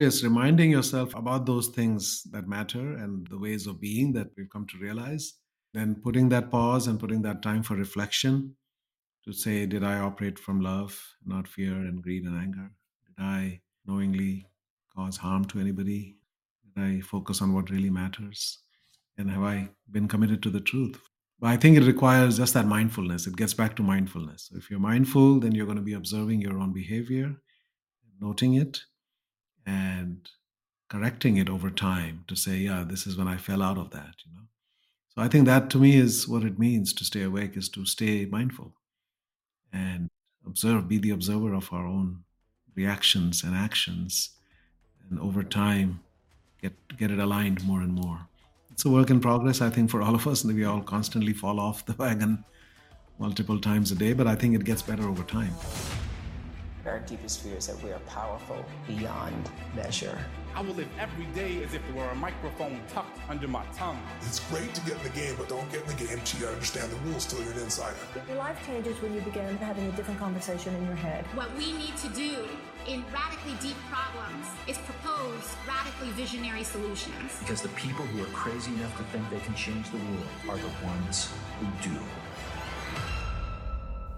Yes, reminding yourself about those things that matter and the ways of being that we've come to realize. Then putting that pause and putting that time for reflection to say, did I operate from love, not fear and greed and anger? Did I knowingly cause harm to anybody? Did I focus on what really matters? And have I been committed to the truth? But I think it requires just that mindfulness. It gets back to mindfulness. So if you're mindful, then you're going to be observing your own behavior, noting it, and correcting it over time to say, yeah, this is when I fell out of that, you know. So I think that to me is what it means to stay awake is to stay mindful and observe, be the observer of our own reactions and actions, and over time get get it aligned more and more. It's a work in progress, I think, for all of us, and we all constantly fall off the wagon multiple times a day, but I think it gets better over time. Our deepest fear is that we are powerful beyond measure. I will live every day as if there were a microphone tucked under my tongue. It's great to get in the game, but don't get in the game till you understand the rules till you're an insider. Your life changes when you begin having a different conversation in your head. What we need to do in radically deep problems is propose radically visionary solutions. Because the people who are crazy enough to think they can change the world are the ones who do.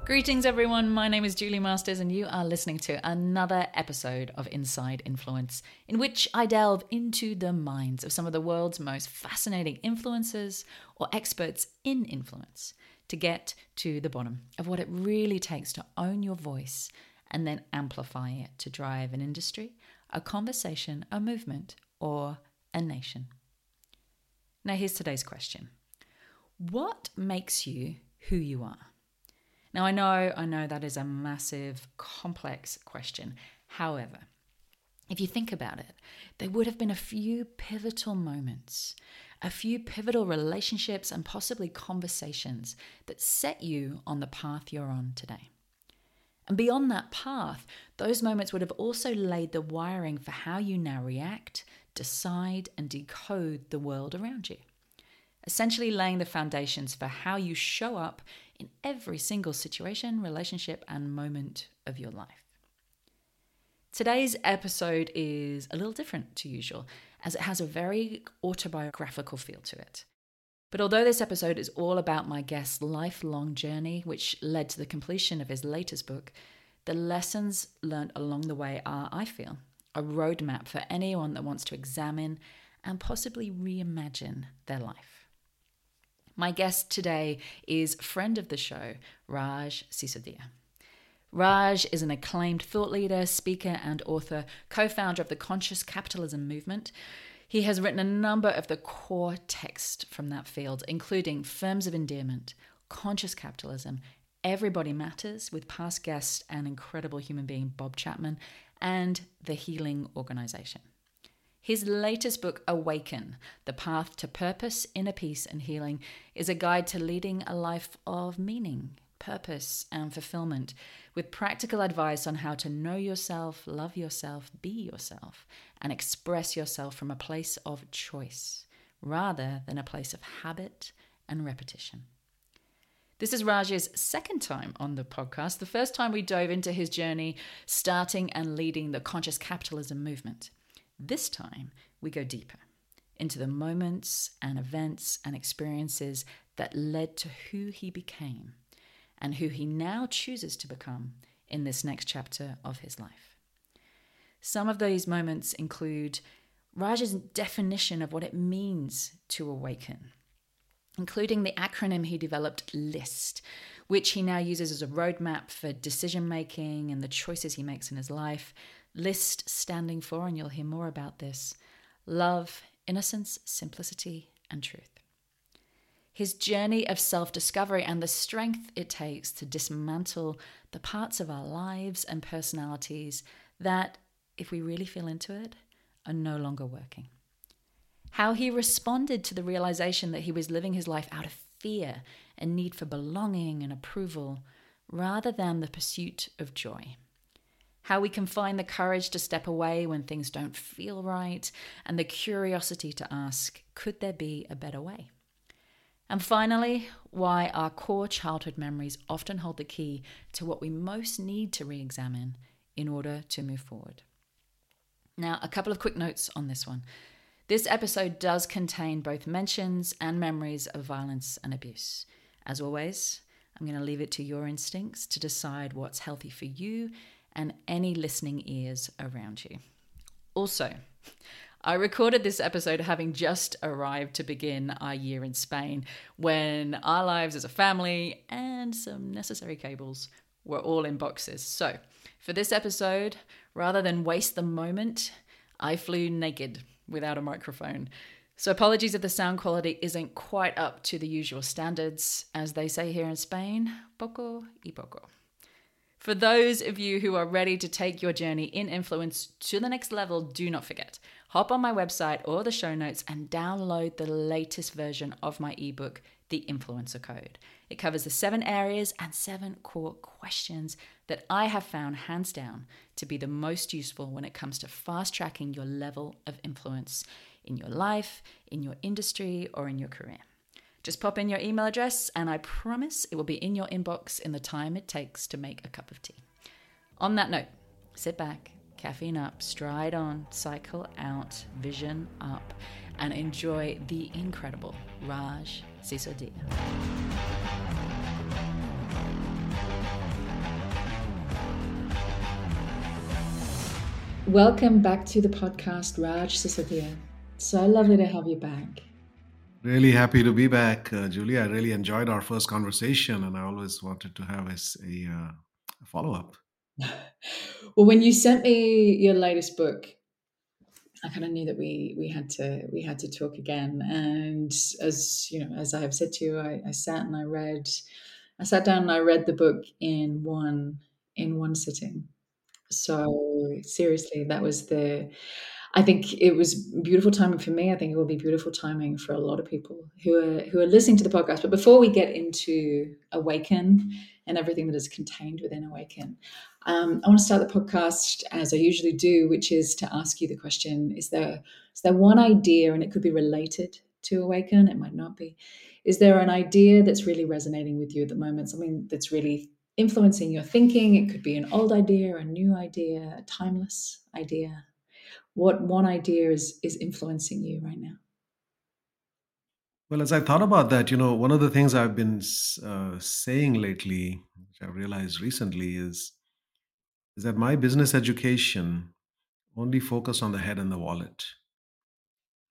Greetings, everyone. My name is Julie Masters, and you are listening to another episode of Inside Influence, in which I delve into the minds of some of the world's most fascinating influencers or experts in influence to get to the bottom of what it really takes to own your voice and then amplify it to drive an industry, a conversation, a movement, or a nation. Now, here's today's question What makes you who you are? Now, I know, I know that is a massive, complex question. However, if you think about it, there would have been a few pivotal moments, a few pivotal relationships, and possibly conversations that set you on the path you're on today. And beyond that path, those moments would have also laid the wiring for how you now react, decide, and decode the world around you. Essentially, laying the foundations for how you show up in every single situation, relationship, and moment of your life. Today's episode is a little different to usual, as it has a very autobiographical feel to it. But although this episode is all about my guest's lifelong journey, which led to the completion of his latest book, the lessons learned along the way are, I feel, a roadmap for anyone that wants to examine and possibly reimagine their life. My guest today is friend of the show, Raj Sisodia. Raj is an acclaimed thought leader, speaker, and author, co founder of the Conscious Capitalism Movement. He has written a number of the core texts from that field, including Firms of Endearment, Conscious Capitalism, Everybody Matters, with past guest and incredible human being Bob Chapman, and The Healing Organization. His latest book, Awaken The Path to Purpose, Inner Peace, and Healing, is a guide to leading a life of meaning, purpose, and fulfillment, with practical advice on how to know yourself, love yourself, be yourself, and express yourself from a place of choice rather than a place of habit and repetition. This is Raj's second time on the podcast. The first time we dove into his journey starting and leading the conscious capitalism movement. This time, we go deeper into the moments and events and experiences that led to who he became and who he now chooses to become in this next chapter of his life. Some of these moments include Raj's definition of what it means to awaken, including the acronym he developed LIST, which he now uses as a roadmap for decision making and the choices he makes in his life, list standing for, and you'll hear more about this love, innocence, simplicity, and truth. His journey of self discovery and the strength it takes to dismantle the parts of our lives and personalities that, if we really feel into it, are no longer working. How he responded to the realization that he was living his life out of fear and need for belonging and approval rather than the pursuit of joy how we can find the courage to step away when things don't feel right, and the curiosity to ask, could there be a better way? And finally, why our core childhood memories often hold the key to what we most need to re examine in order to move forward. Now, a couple of quick notes on this one. This episode does contain both mentions and memories of violence and abuse. As always, I'm going to leave it to your instincts to decide what's healthy for you and any listening ears around you. Also, I recorded this episode having just arrived to begin our year in Spain when our lives as a family and some necessary cables were all in boxes. So, for this episode, rather than waste the moment, I flew naked without a microphone. So, apologies if the sound quality isn't quite up to the usual standards. As they say here in Spain, poco y poco. For those of you who are ready to take your journey in influence to the next level, do not forget hop on my website or the show notes and download the latest version of my ebook, The Influencer Code. It covers the seven areas and seven core questions that I have found hands down to be the most useful when it comes to fast tracking your level of influence in your life, in your industry, or in your career. Just pop in your email address, and I promise it will be in your inbox in the time it takes to make a cup of tea. On that note, sit back, caffeine up, stride on, cycle out, vision up, and enjoy the incredible Raj Sisodia. Welcome back to the podcast, Raj Sisodia. So lovely to have you back. Really happy to be back, uh, Julie. I really enjoyed our first conversation, and I always wanted to have a, a, uh, follow up. well, when you sent me your latest book, I kind of knew that we we had to we had to talk again. And as you know, as I have said to you, I, I sat and I read, I sat down and I read the book in one in one sitting. So seriously, that was the I think it was beautiful timing for me. I think it will be beautiful timing for a lot of people who are who are listening to the podcast. But before we get into Awaken and everything that is contained within Awaken, um, I want to start the podcast as I usually do, which is to ask you the question: Is there is there one idea, and it could be related to Awaken, it might not be. Is there an idea that's really resonating with you at the moment? Something that's really influencing your thinking? It could be an old idea, a new idea, a timeless idea what one idea is is influencing you right now? Well as i thought about that you know one of the things i've been uh, saying lately which i realized recently is is that my business education only focused on the head and the wallet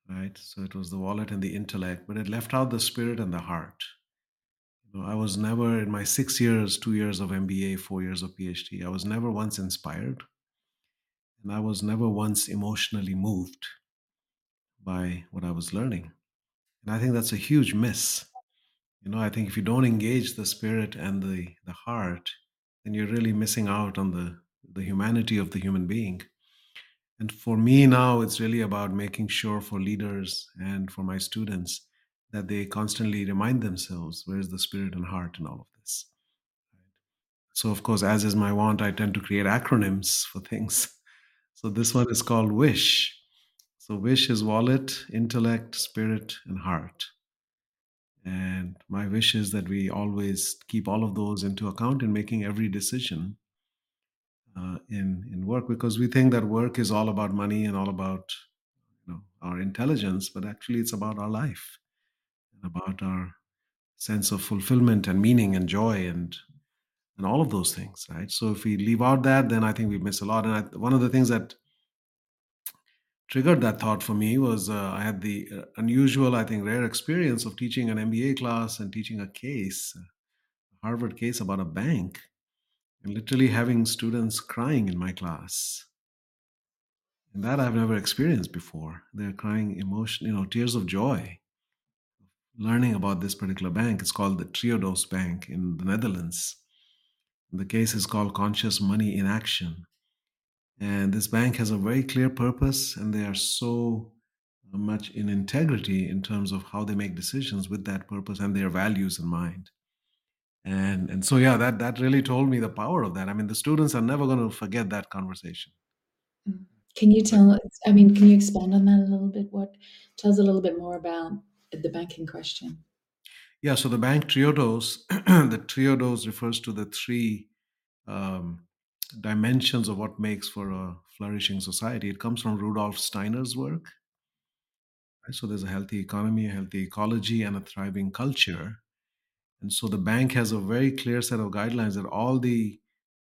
right? So it was the wallet and the intellect but it left out the spirit and the heart. I was never in my six years two years of mba four years of phd i was never once inspired and I was never once emotionally moved by what I was learning. And I think that's a huge miss. You know, I think if you don't engage the spirit and the, the heart, then you're really missing out on the, the humanity of the human being. And for me now, it's really about making sure for leaders and for my students that they constantly remind themselves where's the spirit and heart in all of this. So, of course, as is my want, I tend to create acronyms for things. So this one is called Wish. So wish is wallet, intellect, spirit, and heart. And my wish is that we always keep all of those into account in making every decision uh, in in work, because we think that work is all about money and all about you know our intelligence, but actually it's about our life and about our sense of fulfillment and meaning and joy and and all of those things, right? So if we leave out that, then I think we miss a lot. And I, one of the things that triggered that thought for me was uh, I had the uh, unusual, I think, rare experience of teaching an MBA class and teaching a case, a Harvard case about a bank, and literally having students crying in my class. And that I've never experienced before. They're crying emotion, you know, tears of joy. Learning about this particular bank, it's called the Triodos Bank in the Netherlands the case is called Conscious Money in Action. And this bank has a very clear purpose, and they are so much in integrity in terms of how they make decisions with that purpose and their values in mind. And and so yeah, that that really told me the power of that. I mean, the students are never going to forget that conversation. Mm. Can you tell? I mean, can you expand on that a little bit? What tell us a little bit more about the banking question? Yeah, so the bank triodos, the triodos refers to the three um, dimensions of what makes for a flourishing society, it comes from Rudolf Steiner's work. So there's a healthy economy, a healthy ecology, and a thriving culture. And so the bank has a very clear set of guidelines that all the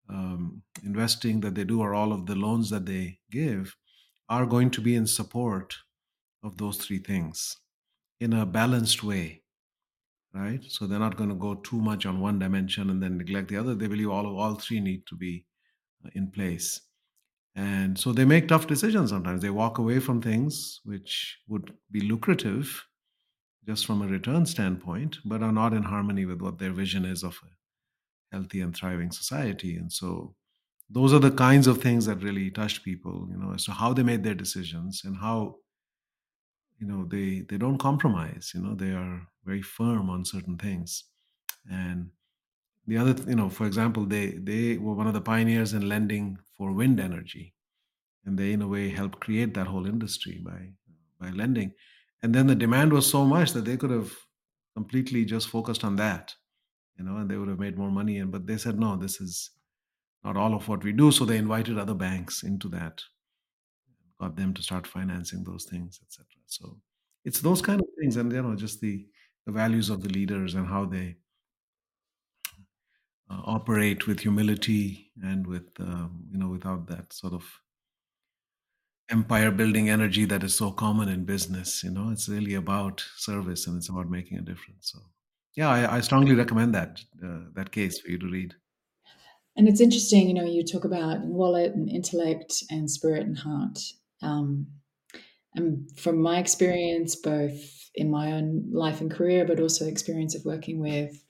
um, investing that they do or all of the loans that they give are going to be in support of those three things in a balanced way right? So they're not going to go too much on one dimension and then neglect the other. They believe all of all three need to be uh, in place. And so they make tough decisions sometimes. They walk away from things which would be lucrative just from a return standpoint but are not in harmony with what their vision is of a healthy and thriving society. And so those are the kinds of things that really touched people you know as to how they made their decisions and how you know they they don't compromise you know they are very firm on certain things. And the other you know for example they they were one of the pioneers in lending for wind energy. And they in a way helped create that whole industry by by lending. And then the demand was so much that they could have completely just focused on that you know and they would have made more money. And but they said no this is not all of what we do. So they invited other banks into that got them to start financing those things, etc. So it's those kind of things, and you know, just the the values of the leaders and how they uh, operate with humility and with um, you know without that sort of empire building energy that is so common in business you know? It's really about service and it's about making a difference. So yeah i, I strongly recommend that uh, that case for you to read. And it's interesting you know you talk about wallet and intellect and spirit and heart um, and from my experience, both in my own life and career, but also experience of working with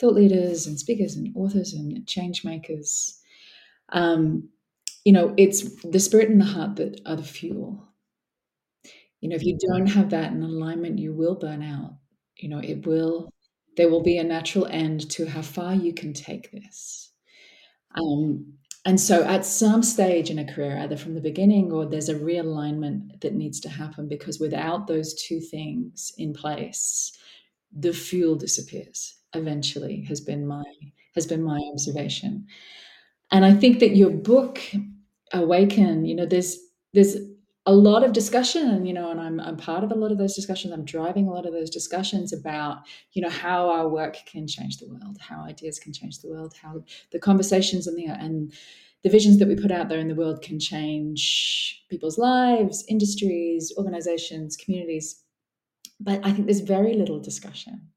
thought leaders and speakers and authors and change makers, um, you know, it's the spirit and the heart that are the fuel. You know, if you don't have that in alignment, you will burn out. You know, it will, there will be a natural end to how far you can take this. Um, and so at some stage in a career, either from the beginning or there's a realignment that needs to happen because without those two things in place, the fuel disappears eventually has been my has been my observation. And I think that your book, Awaken, you know, there's there's a lot of discussion, and you know, and I'm, I'm part of a lot of those discussions. I'm driving a lot of those discussions about, you know, how our work can change the world, how ideas can change the world, how the conversations and the and the visions that we put out there in the world can change people's lives, industries, organizations, communities. But I think there's very little discussion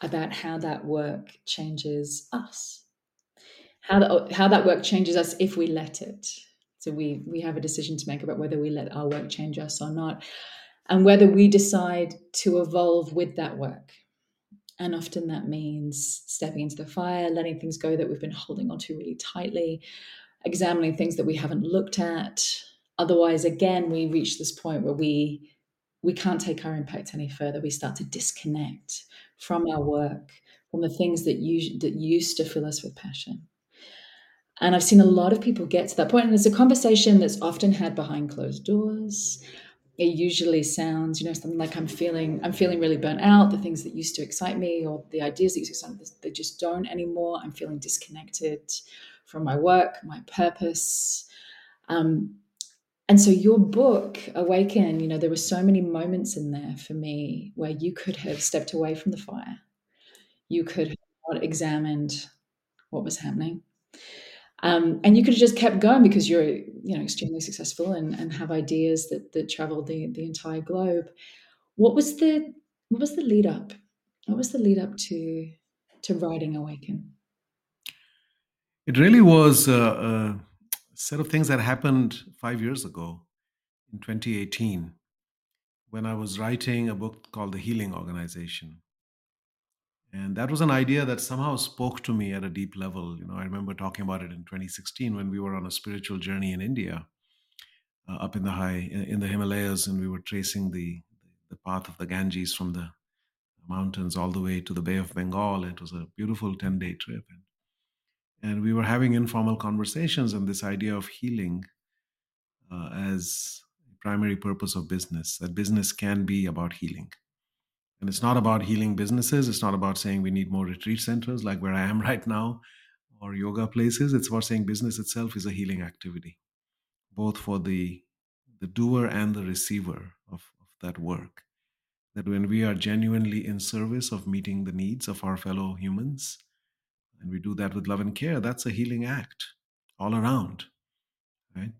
about how that work changes us, how that, how that work changes us if we let it so we we have a decision to make about whether we let our work change us or not, and whether we decide to evolve with that work. And often that means stepping into the fire, letting things go that we've been holding onto really tightly, examining things that we haven't looked at. Otherwise, again, we reach this point where we we can't take our impact any further. We start to disconnect from our work, from the things that, us- that used to fill us with passion. And I've seen a lot of people get to that point, and it's a conversation that's often had behind closed doors. It usually sounds, you know, something like I'm feeling, I'm feeling really burnt out. The things that used to excite me, or the ideas that used to excite me, they just don't anymore. I'm feeling disconnected from my work, my purpose. Um, and so your book, Awaken, you know, there were so many moments in there for me where you could have stepped away from the fire. You could have not examined what was happening um, and you could have just kept going because you're, you know, extremely successful and, and have ideas that that travel the the entire globe. What was the what was the lead up? What was the lead up to to writing Awaken? It really was a, a set of things that happened five years ago in 2018 when I was writing a book called The Healing Organization. And that was an idea that somehow spoke to me at a deep level. You know, I remember talking about it in 2016 when we were on a spiritual journey in India, uh, up in the high in the Himalayas, and we were tracing the the path of the Ganges from the mountains all the way to the Bay of Bengal. It was a beautiful 10 day trip. And, and we were having informal conversations on this idea of healing uh, as primary purpose of business, that business can be about healing and it's not about healing businesses. It's not about saying we need more retreat centers like where I am right now or yoga places. It's about saying business itself is a healing activity. both for the the doer and the receiver of, of that work. That when we are genuinely in service of meeting the needs of our fellow humans, and we do that with love and care, that's a healing act all around, right?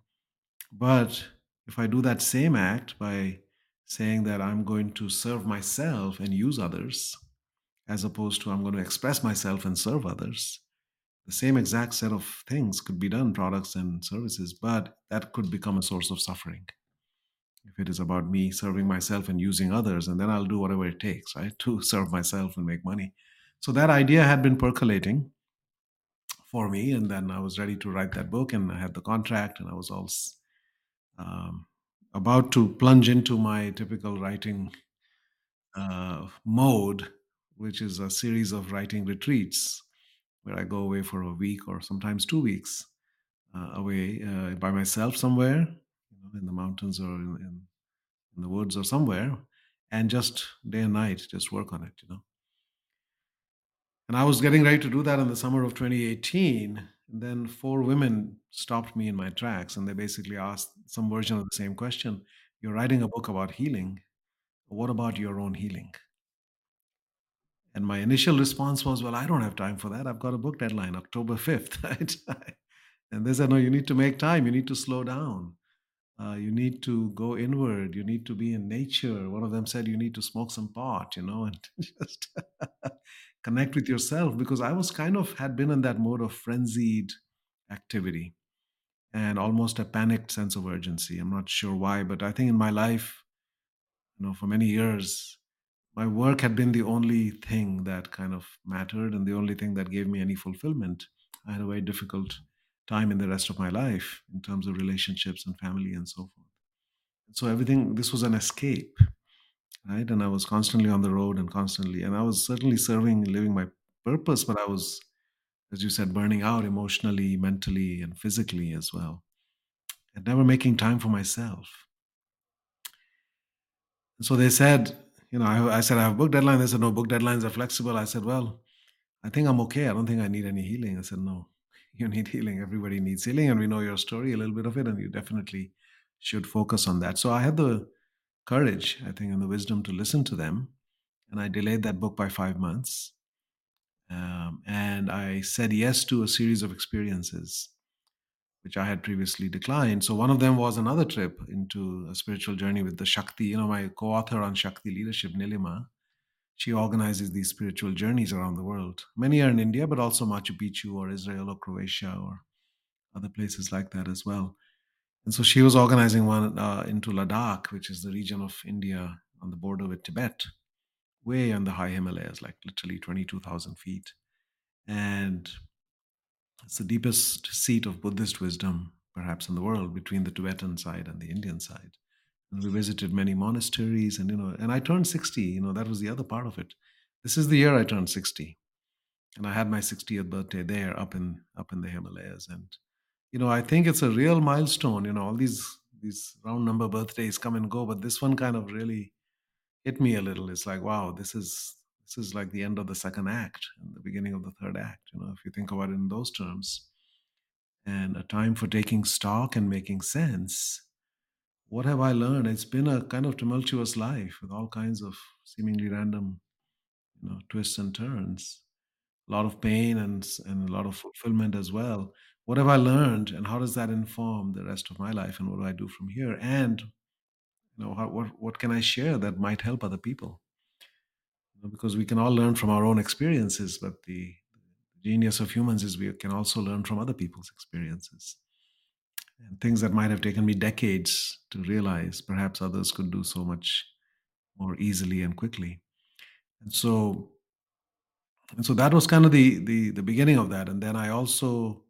But if I do that same act by saying that I'm going to serve myself and use others, as opposed to I'm going to express myself and serve others, the same exact set of things could be done, products and services, but that could become a source of suffering. If it is about me serving myself and using others, and then I'll do whatever it takes, right, to serve myself and make money. So that idea had been percolating for me, and then I was ready to write that book, and I had the contract, and I was all um, about to plunge into my typical writing uh, mode, which is a series of writing retreats where I go away for a week or sometimes two weeks uh, away uh, by myself somewhere, you know, in the mountains or in, in, in the woods or somewhere, and just day and night just work on it, you know. And I was getting ready to do that in the summer of 2018. Then four women stopped me in my tracks and they basically asked some version of the same question. You're writing a book about healing. What about your own healing? And my initial response was, Well, I don't have time for that. I've got a book deadline, October 5th. Right? and they said, No, you need to make time. You need to slow down. Uh, you need to go inward. You need to be in nature. One of them said, You need to smoke some pot, you know, and just connect with yourself because I was kind of had been in that mode of frenzied activity and almost a panicked sense of urgency. I'm not sure why, but I think in my life, you know, for many years, my work had been the only thing that kind of mattered and the only thing that gave me any fulfillment. I had a very difficult time in the rest of my life in terms of relationships and family and so forth. So everything, this was an escape right? And I was constantly on the road and constantly, and I was certainly serving, living my purpose, but I was, as you said, burning out emotionally, mentally, and physically as well, and never making time for myself. And so they said, you know, I, I said, I have book deadline. They said, no, book deadlines are flexible. I said, well, I think I'm okay. I don't think I need any healing. I said, no, you need healing. Everybody needs healing. And we know your story, a little bit of it, and you definitely should focus on that. So I had the courage, I think, and the wisdom to listen to them. And I delayed that book by five months. Um, and I said yes to a series of experiences which I had previously declined. So one of them was another trip into a spiritual journey with the Shakti. You know, my co-author on Shakti leadership, Nilima, she organizes these spiritual journeys around the world. Many are in India, but also Machu Picchu or Israel or Croatia or other places like that as well. And so she was organizing one uh, into Ladakh, which is the region of India on the border with Tibet, way on the high Himalayas, like literally 22,000 feet. And it's the deepest seat of Buddhist wisdom, perhaps in the world, between the Tibetan side and the Indian side. And we visited many monasteries, and you know, and I turned 60. You know, that was the other part of it. This is the year I turned 60, and I had my 60th birthday there, up in up in the Himalayas, and you know, I think it's a real milestone. You know, all these these round number birthdays come and go, but this one kind of really hit me a little. It's like, wow, this is this is like the end of the second act and the beginning of the third act. You know, if you think about it in those terms, and a time for taking stock and making sense. What have I learned? It's been a kind of tumultuous life with all kinds of seemingly random, you know, twists and turns. A lot of pain and and a lot of fulfillment as well what have I learned and how does that inform the rest of my life and what do I do from here? And you know, how, what what can I share that might help other people? You know, because we can all learn from our own experiences, but the, the genius of humans is we can also learn from other people's experiences. And things that might have taken me decades to realize, perhaps others could do so much more easily and quickly. And so and so that was kind of the the the beginning of that. And then I also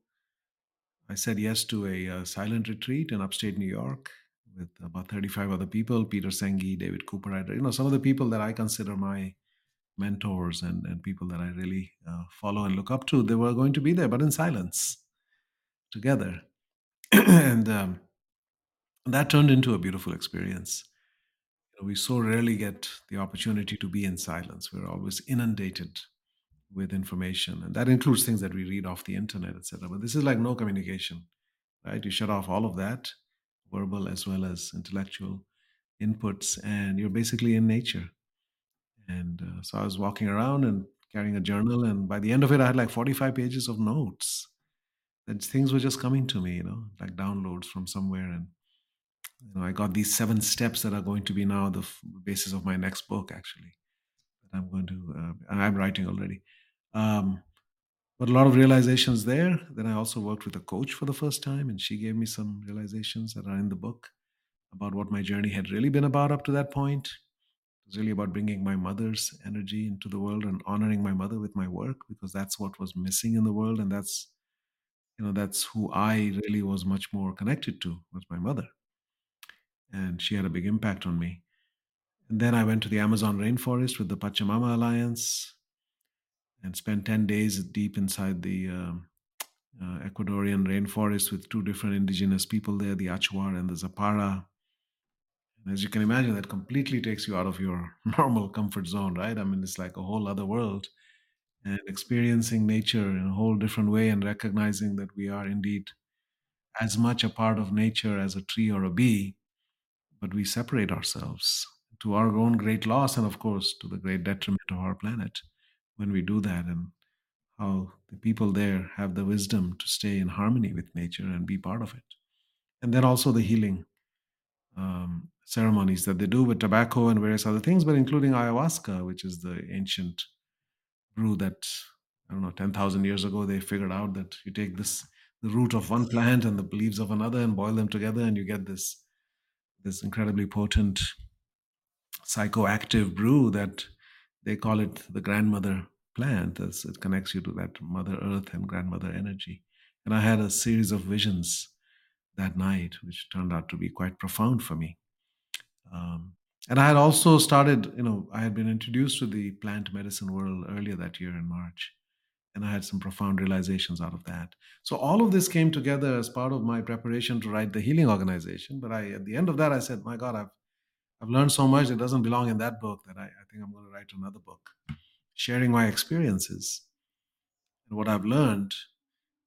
I said yes to a, uh, silent retreat in upstate New York with about 35 other people Peter Senge, David Cooper, you know, some of the people that I consider my mentors and, and people that I really uh, follow and look up to. They were going to be there, but in silence together. and um, that turned into a beautiful experience. We so rarely get the opportunity to be in silence. We're always inundated with information and that includes things that we read off the internet etc but this is like no communication right you shut off all of that verbal as well as intellectual inputs, and you're basically in nature. And uh, so I was walking around and carrying a journal, and by the end of it, I had like 45 pages of notes. And things were just coming to me, you know, like downloads from somewhere. And you know, I got these seven steps that are going to be now the f- basis of my next book, actually. That I'm going to, uh, I'm writing already. Um, but a lot of realizations there. Then I also worked with a coach for the first time, and she gave me some realizations that are in the book about what my journey had really been about up to that point. It was really about bringing my mother's energy into the world and honoring my mother with my work because that's what was missing in the world, and that's you know that's who I really was much more connected to was my mother, and she had a big impact on me. And then I went to the Amazon rainforest with the Pachamama Alliance and spent 10 days deep inside the um, uh, Ecuadorian rainforest with two different indigenous people there, the Achuar and the Zapara. And as you can imagine, that completely takes you out of your normal comfort zone, right? I mean, it's like a whole other world. And experiencing nature in a whole different way and recognizing that we are indeed as much a part of nature as a tree or a bee, but we separate ourselves to our own great loss and, of course, to the great detriment of our planet when we do that, and how the people there have the wisdom to stay in harmony with nature and be part of it. And then also the healing um, ceremonies that they do with tobacco and various other things, but including ayahuasca, which is the ancient brew that I don't know, ten thousand years ago they figured out that you take this the root of one plant and the leaves of another and boil them together, and you get this this incredibly potent psychoactive brew that they call it the grandmother plant as it connects you to that mother earth and grandmother energy. And i had a series of visions that night which turned out to be quite profound for me. Um, and i had also started you know i had been introduced to the plant medicine world earlier that year in march and i had some profound realizations out of that. So all of this came together as part of my preparation to write the healing organization but i at the end of that i said my god i've I've learned so much that doesn't belong in that book that I, I think I'm going to write another book, sharing my experiences and what I've learned.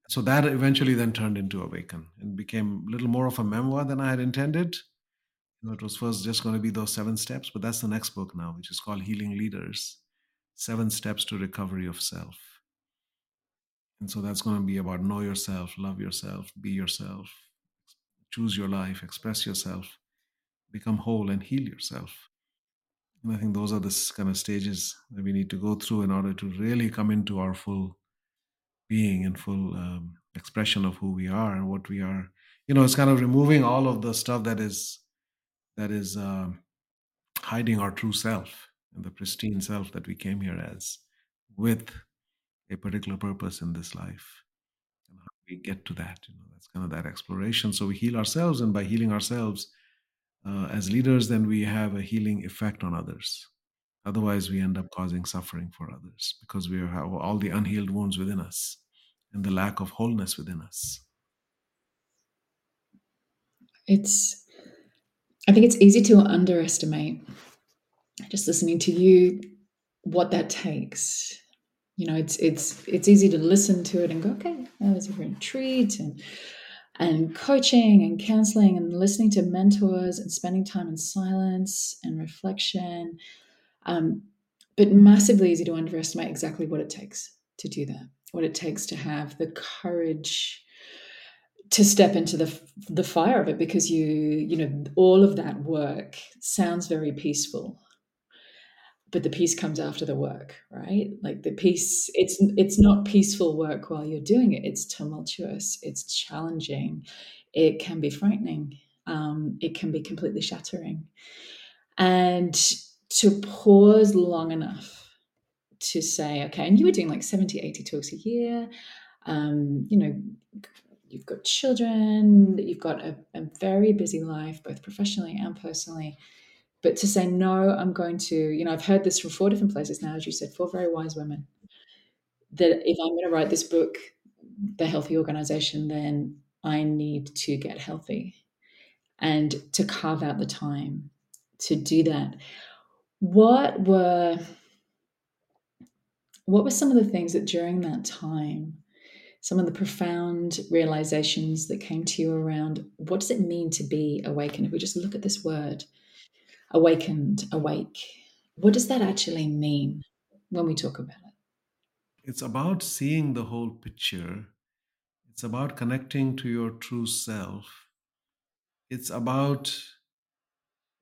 So that eventually then turned into Awaken and became a little more of a memoir than I had intended. You know, it was first just going to be those seven steps, but that's the next book now, which is called Healing Leaders Seven Steps to Recovery of Self. And so that's going to be about know yourself, love yourself, be yourself, choose your life, express yourself, become whole and heal yourself. And I think those are the kind of stages that we need to go through in order to really come into our full being and full um, expression of who we are and what we are. You know, it's kind of removing all of the stuff that is that is um, hiding our true self and the pristine self that we came here as, with a particular purpose in this life. And how we get to that, you know, that's kind of that exploration. So we heal ourselves, and by healing ourselves, uh, as leaders, then we have a healing effect on others. Otherwise, we end up causing suffering for others because we have all the unhealed wounds within us and the lack of wholeness within us. It's, I think it's easy to underestimate, just listening to you, what that takes. You know, it's it's it's easy to listen to it and go, okay, that was a retreat, and and coaching and counseling and listening to mentors and spending time in silence and reflection. Um, but massively easy to underestimate exactly what it takes to do that, what it takes to have the courage to step into the the fire of it because you you know all of that work sounds very peaceful but the peace comes after the work right? Like the peace it's it's not peaceful work while you're doing it. It's tumultuous. It's challenging. It can be frightening. Um, it can be completely shattering. And to pause long enough to say okay and you were doing like 70 80 talks a year. Um, you know you've got children you've got a, a very busy life both professionally and personally but to say no i'm going to you know i've heard this from four different places now as you said four very wise women that if i'm going to write this book the healthy organization then i need to get healthy and to carve out the time to do that what were what were some of the things that during that time some of the profound realizations that came to you around what does it mean to be awakened? If we just look at this word, awakened, awake, what does that actually mean when we talk about it? It's about seeing the whole picture. It's about connecting to your true self. It's about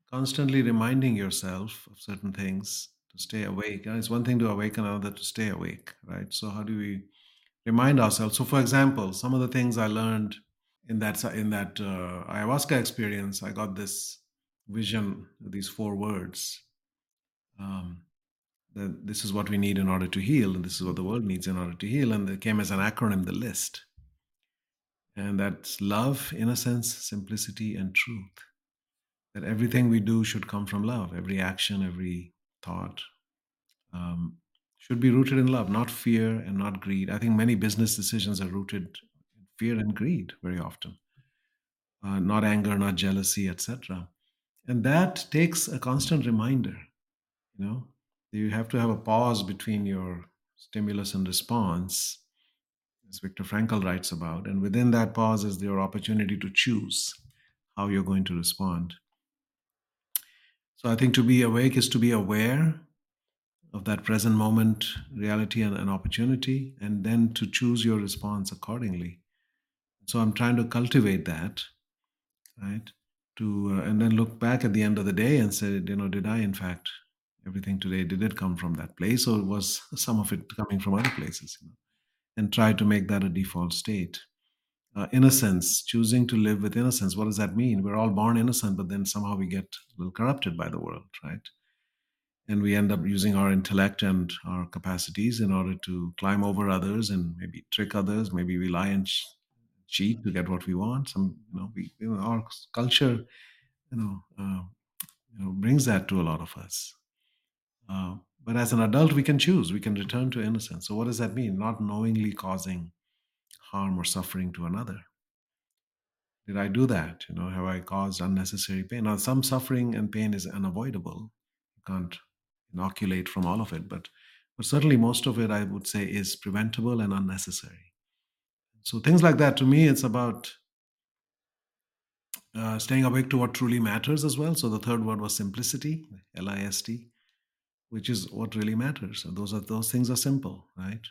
constantly reminding yourself of certain things to stay awake. It's one thing to awaken, another to stay awake, right? So how do we remind ourselves? So, for example, some of the things I learned in that in that uh, ayahuasca experience, I got this vision, these four words. Um, that this is what we need in order to heal, and this is what the world needs in order to heal. And it came as an acronym, the list. And that's love, innocence, simplicity, and truth. That everything we do should come from love. Every action, every thought um, should be rooted in love, not fear and not greed. I think many business decisions are rooted in fear and greed very often, uh, not anger, not jealousy, etc. And that takes a constant reminder. You know, you have to have a pause between your stimulus and response, as Viktor Frankl writes about. And within that pause is your opportunity to choose how you're going to respond. So I think to be awake is to be aware of that present moment reality and an opportunity, and then to choose your response accordingly. So I'm trying to cultivate that, right? To uh, and then look back at the end of the day and say, you know, did I in fact everything today did it come from that place, or was some of it coming from other places? You know? And try to make that a default state. Uh, innocence, choosing to live with innocence. What does that mean? We're all born innocent, but then somehow we get a little corrupted by the world, right? and we end up using our intellect and our capacities in order to climb over others and maybe trick others maybe we lie and cheat to get what we want some you know we you know, our culture you know uh, you know brings that to a lot of us. Uh, but as an adult we can choose we can return to innocence. So what does that mean? Not knowingly causing harm or suffering to another. Did i do that? You know have i caused unnecessary pain? Now some suffering and pain is unavoidable. You can't inoculate from all of it, but but certainly most of it I would say is preventable and unnecessary. So things like that to me, it's about uh, staying awake to what truly matters as well. So the third word was simplicity, L-I-S-T, which is what really matters. And those are those things are simple, right?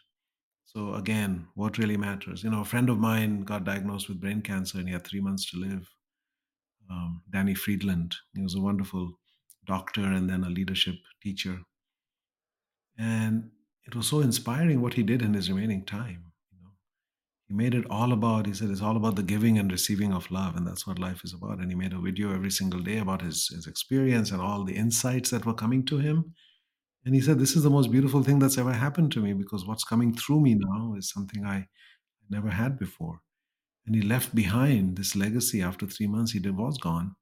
So again, what really matters? You know, a friend of mine got diagnosed with brain cancer and he had three months to live. Um, Danny Friedland, he was a wonderful doctor and then a leadership teacher. And it was so inspiring what he did in his remaining time. He made it all about. He said it's all about the giving and receiving of love, and that's what life is about. And he made a video every single day about his his experience and all the insights that were coming to him. And he said, "This is the most beautiful thing that's ever happened to me because what's coming through me now is something I never had before." And he left behind this legacy after three months. He was gone,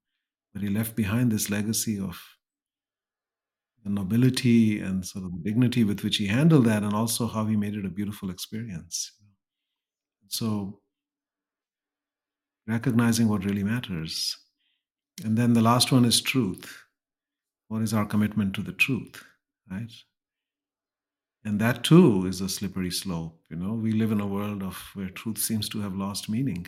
but he left behind this legacy of the nobility and sort of the dignity with which he handled that, and also how he made it a beautiful experience. So, recognizing what really matters. And then the last one is truth. What is our commitment to the truth, right? And that too is a slippery slope. You know, we live in a world of where truth seems to have lost meaning.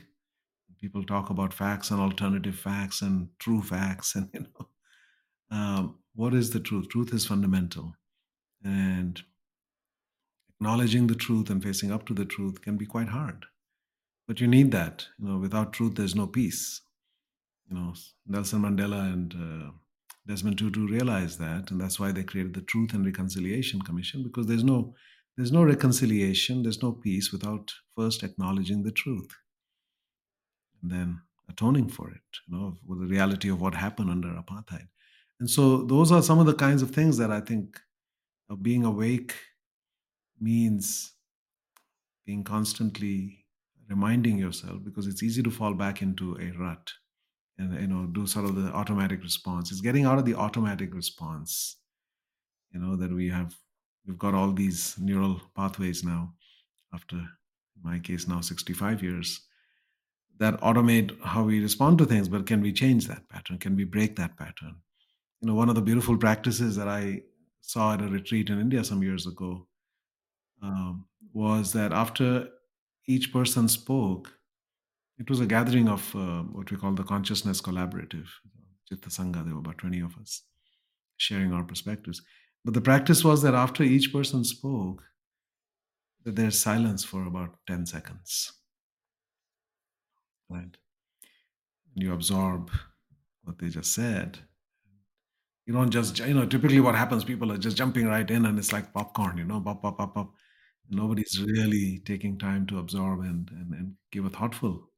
People talk about facts and alternative facts and true facts, and you know, um, what is the truth? Truth is fundamental. And acknowledging the truth and facing up to the truth can be quite hard. But you need that. You know, without truth, there's no peace. You know, Nelson Mandela and uh, Desmond Tutu realized that, and that's why they created the Truth and Reconciliation Commission because there's no there's no reconciliation, there's no peace without first acknowledging the truth, and then atoning for it. You know, with the reality of what happened under apartheid. And so those are some of the kinds of things that I think uh, being awake means being constantly reminding yourself because it's easy to fall back into a rut and you know do sort of the automatic response. It's getting out of the automatic response you know that we have we've got all these neural pathways now after in my case now 65 years that automate how we respond to things. But can we change that pattern? Can we break that pattern? You know one of the beautiful practices that i saw at a retreat in india some years ago um, was that after each person spoke, it was a gathering of uh, what we call the consciousness collaborative, Chitta Sangha. There were about 20 of us sharing our perspectives. But the practice was that after each person spoke, that there's silence for about 10 seconds. Right? And you absorb what they just said. You don't just, you know, typically what happens, people are just jumping right in and it's like popcorn, you know, pop, pop, pop, pop. Nobody's really taking time to absorb and, and, and give a thoughtful,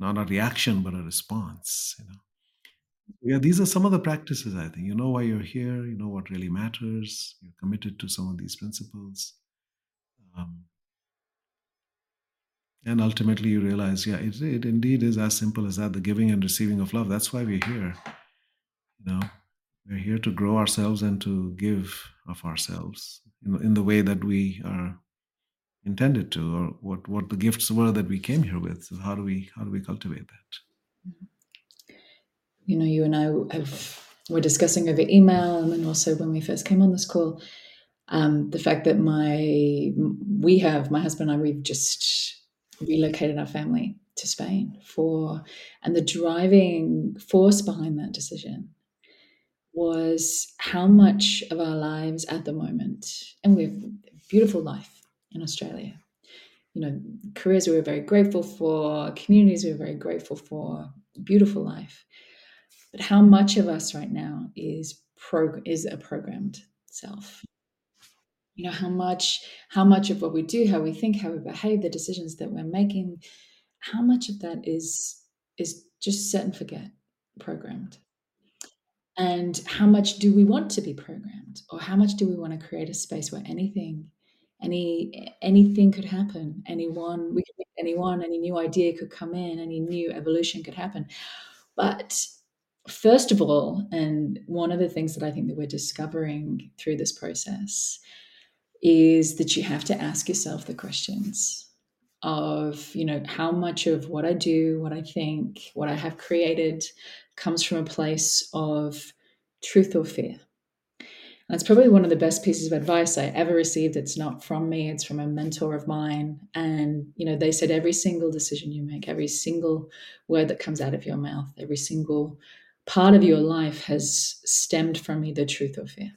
not a reaction, but a response, you know. Yeah, these are some of the practices, I think. You know why you're here, you know what really matters, you're committed to some of these principles. Um, and ultimately, you realize, yeah, it, it indeed is as simple as that the giving and receiving of love. That's why we're here. You know, we're here to grow ourselves and to give of ourselves in, in the way that we are intended to, or what, what the gifts were that we came here with. So how do we how do we cultivate that? You know, you and I have we're discussing over email, and then also when we first came on this call, um, the fact that my we have my husband and I we've just relocated our family to Spain for, and the driving force behind that decision was how much of our lives at the moment, and we have a beautiful life in Australia. You know, careers we were very grateful for, communities we were very grateful for, beautiful life. But how much of us right now is pro is a programmed self? you know how much how much of what we do how we think how we behave the decisions that we're making how much of that is is just set and forget programmed and how much do we want to be programmed or how much do we want to create a space where anything any anything could happen anyone we could meet anyone any new idea could come in any new evolution could happen but first of all and one of the things that i think that we're discovering through this process is that you have to ask yourself the questions of, you know, how much of what I do, what I think, what I have created comes from a place of truth or fear. That's probably one of the best pieces of advice I ever received. It's not from me, it's from a mentor of mine. And, you know, they said every single decision you make, every single word that comes out of your mouth, every single part of your life has stemmed from either truth or fear.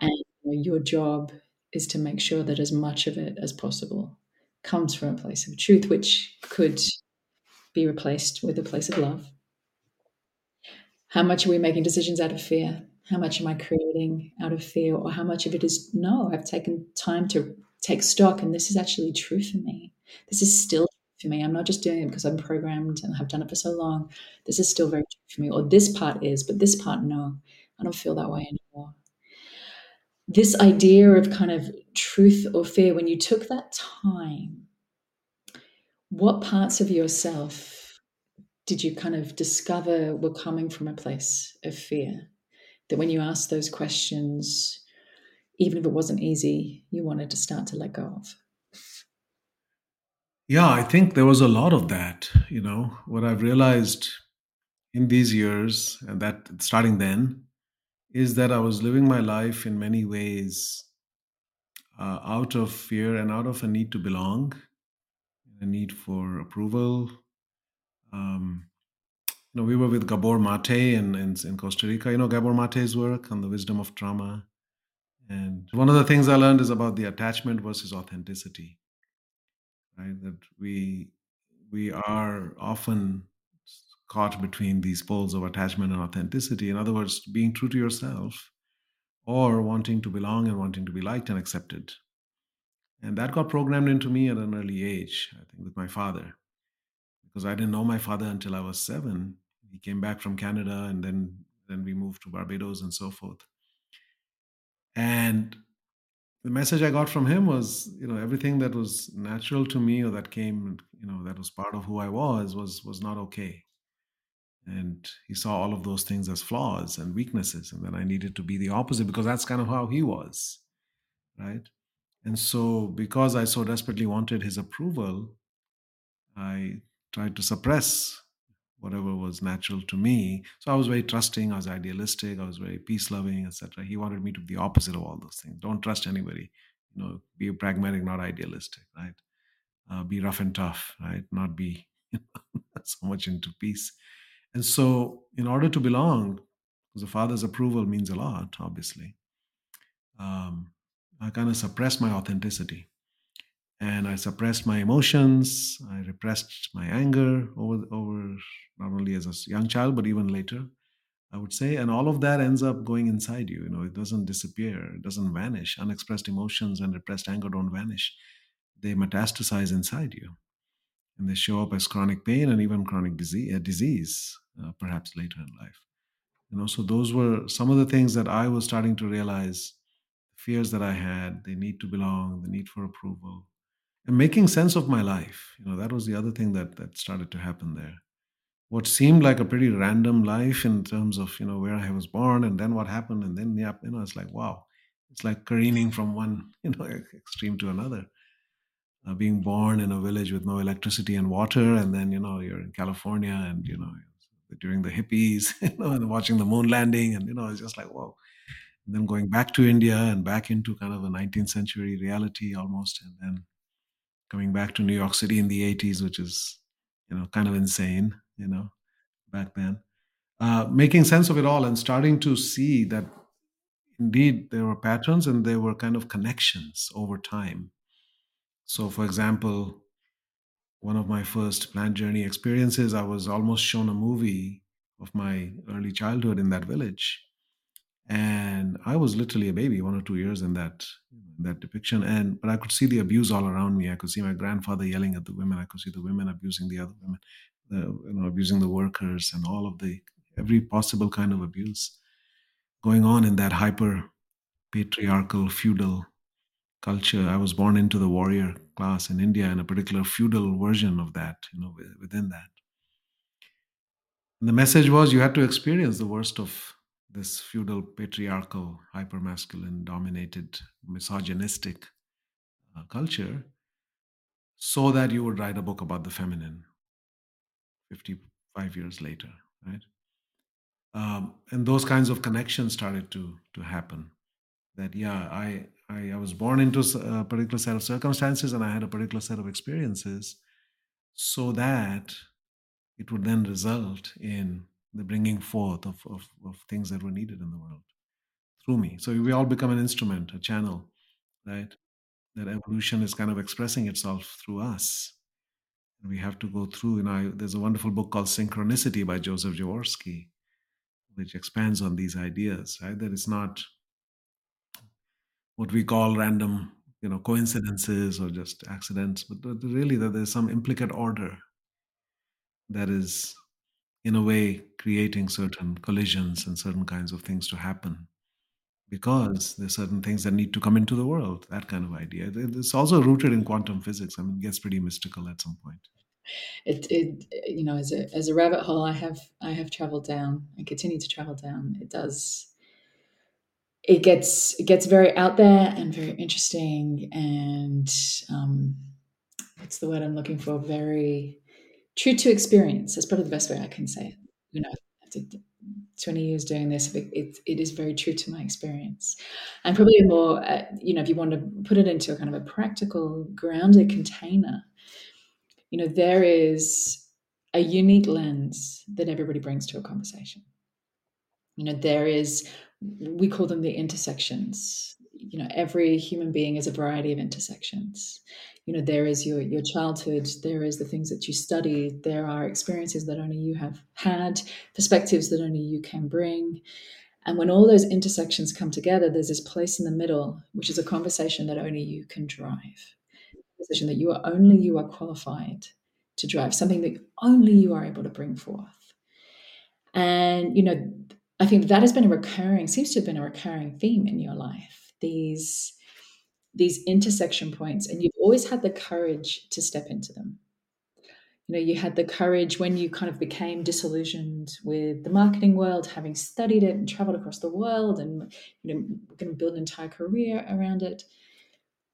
And your job is to make sure that as much of it as possible comes from a place of truth, which could be replaced with a place of love. How much are we making decisions out of fear? How much am I creating out of fear? Or how much of it is, no, I've taken time to take stock and this is actually true for me. This is still for me. I'm not just doing it because I'm programmed and I've done it for so long. This is still very true for me. Or this part is, but this part, no, I don't feel that way anymore this idea of kind of truth or fear, when you took that time, what parts of yourself did you kind of discover were coming from a place of fear? That when you asked those questions, even if it wasn't easy, you wanted to start to let go of? Yeah, I think there was a lot of that. You know, what I've realized in these years, and that starting then, is that I was living my life in many ways uh, out of fear and out of a need to belong, a need for approval. Um, know, we were with Gabor Mate in, in, in Costa Rica. You know Gabor Mate's work on the wisdom of trauma. And one of the things I learned is about the attachment versus authenticity. Right? That we we are often caught between these poles of attachment and authenticity. In other words, being true to yourself or wanting to belong and wanting to be liked and accepted. And that got programmed into me at an early age, I think, with my father, because I didn't know my father until I was seven. He came back from Canada and then, then we moved to Barbados and so forth. And the message I got from him was, you know, everything that was natural to me or that came, you know, that was part of who I was, was was not okay and he saw all of those things as flaws and weaknesses and then i needed to be the opposite because that's kind of how he was right and so because i so desperately wanted his approval i tried to suppress whatever was natural to me so i was very trusting i was idealistic i was very peace loving etc he wanted me to be the opposite of all those things don't trust anybody you know be pragmatic not idealistic right uh, be rough and tough, right? Not be you know, so much into peace. And so, in order to belong, because the father's approval means a lot, obviously. Um, I kind of suppressed my authenticity and I suppressed my emotions. I repressed my anger over, over not only as a young child, but even later, I would say. And all of that ends up going inside you. You know, it doesn't disappear, it doesn't vanish. Unexpressed emotions and repressed anger don't vanish, they metastasize inside you. And they show up as chronic pain and even chronic disease, uh, disease uh, perhaps later in life. You know, so those were some of the things that I was starting to realize fears that I had, the need to belong, the need for approval, and making sense of my life. You know, that was the other thing that that started to happen there. What seemed like a pretty random life in terms of you know where I was born and then what happened and then yeah, you know, it's like wow, it's like careening from one you know extreme to another. Uh, being born in a village with no electricity and water, and then you know you're in California, and you know during the hippies, you know, and watching the moon landing, and you know it's just like whoa. And then going back to India and back into kind of a 19th century reality almost, and then coming back to New York City in the 80s, which is, you know, kind of insane, you know, back then. Uh, making sense of it all and starting to see that indeed there were patterns and there were kind of connections over time. So, for example, one of my first plant journey experiences, I was almost shown a movie of my early childhood in that village and i was literally a baby one or two years in that that depiction. And but i could see the abuse all around me. I could see my grandfather yelling at the women. I could see the women abusing the other women the, you know abusing the workers and all of the every possible kind of abuse going on in that hyper patriarchal feudal culture. I was born into the warrior class in india and a particular feudal version of that you know within that. And the message was you had to experience the worst of this feudal, patriarchal, hypermasculine, dominated, misogynistic uh, culture, so that you would write a book about the feminine 55 years later, right? Um, and those kinds of connections started to to happen. That yeah, I I, I was born into a particular set of circumstances, and I had a particular set of experiences, so that it would then result in the bringing forth of, of, of things that were needed in the world through me. So we all become an instrument, a channel, right? That evolution is kind of expressing itself through us. We have to go through, you know, there's a wonderful book called Synchronicity by Joseph Jaworski, which expands on these ideas, right? That it's not what we call random, you know, coincidences or just accidents, but really that there's some implicate order that is in a way creating certain collisions and certain kinds of things to happen because there's certain things that need to come into the world that kind of idea. It's also rooted in quantum physics. I mean it gets pretty mystical at some point. It, it you know as a as a rabbit hole i have i have traveled down and continue to travel down. It does it gets it gets very out there and very interesting and um what's the word i'm looking for? Very true to experience. That's probably the best way I can say it. You know, after 20 years doing this, it, it is very true to my experience. And probably more, uh, you know, if you want to put it into a kind of a practical, grounded container, you know, there is a unique lens that everybody brings to a conversation. You know, there is, we call them the intersections. You know, every human being is a variety of intersections. You know there is your your childhood there is the things that you study there are experiences that only you have had perspectives that only you can bring. And when all those intersections come together there's this place in the middle which is a conversation that only you can drive. A position that you are only you are qualified to drive something that only you are able to bring forth. And you know i think that has been a recurring seems to have been a recurring theme in your life these these intersection points and you've always had the courage to step into them. You know you had the courage when you kind of became disillusioned with the marketing world having studied it and traveled across the world and you know going to build an entire career around it.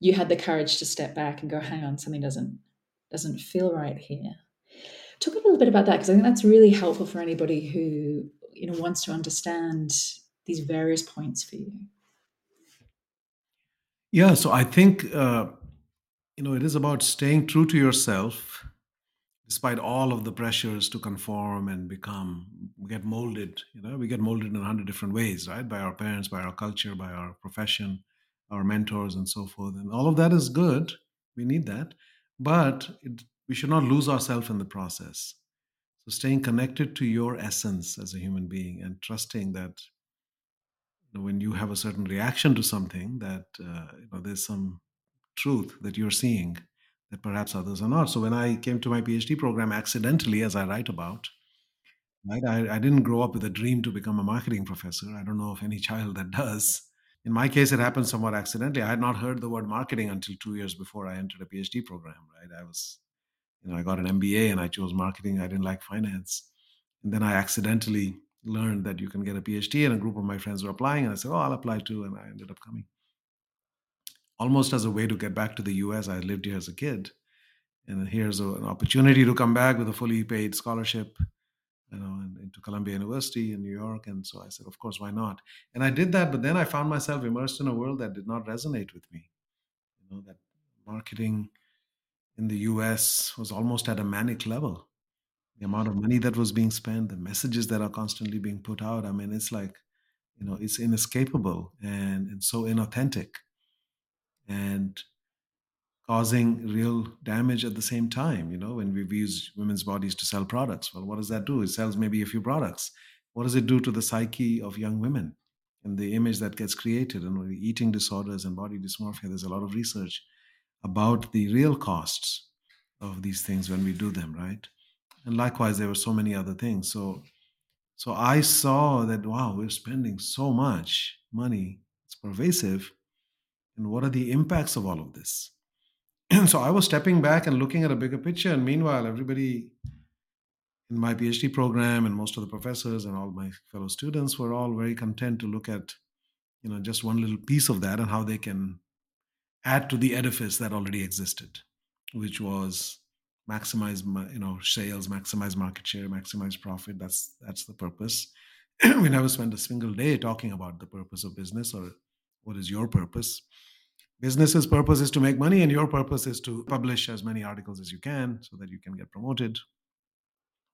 You had the courage to step back and go hang on something doesn't doesn't feel right here. Talk a little bit about that because i think that's really helpful for anybody who you know wants to understand these various points for you yeah, so I think uh, you know, it is about staying true to yourself despite all of the pressures to conform and become we get molded you know? We get molded in a hundred different ways right? By our parents by our culture by our profession our mentors and so forth. And all of that is good. We need that. But it, we should not lose ourselves in the process. So staying connected to your essence as a human being and trusting that when you have a certain reaction to something that uh, you know there's some truth that you're seeing that perhaps others are not. So when I came to my PhD program accidentally, as I write about, right, I, I didn't grow up with a dream to become a marketing professor. I don't know of any child that does. In my case, it happened somewhat accidentally. I had not heard the word marketing until two years before I entered a PhD program. Right, I was, you know, I got an MBA and I chose marketing. I didn't like finance, and then I accidentally learned that you can get a PhD, and a group of my friends were applying, and I said, "Oh, I'll apply too," and I ended up coming almost as a way to get back to the US. I lived here as a kid. And here's a, an opportunity to come back with a fully paid scholarship, you know, into Columbia University in New York. And so I said, of course, why not? And I did that, but then I found myself immersed in a world that did not resonate with me. You know, that marketing in the US was almost at a manic level. The amount of money that was being spent, the messages that are constantly being put out. I mean, it's like, you know, it's inescapable and, and so inauthentic and causing real damage at the same time. You know, when we use women's bodies to sell products, well, what does that do? It sells maybe a few products. What does it do to the psyche of young women and the image that gets created? And eating disorders and body dysmorphia, there's a lot of research about the real costs of these things when we do them, right? And likewise, there were so many other things. So, so I saw that wow, we're spending so much money. It's pervasive and what are the impacts of all of this and so i was stepping back and looking at a bigger picture and meanwhile everybody in my phd program and most of the professors and all my fellow students were all very content to look at you know just one little piece of that and how they can add to the edifice that already existed which was maximize you know sales maximize market share maximize profit. That's that's the purpose. We never spend a single day talking about the purpose of business or what is your purpose. Business's purpose is to make money and your purpose is to publish as many articles as you can so that you can get promoted.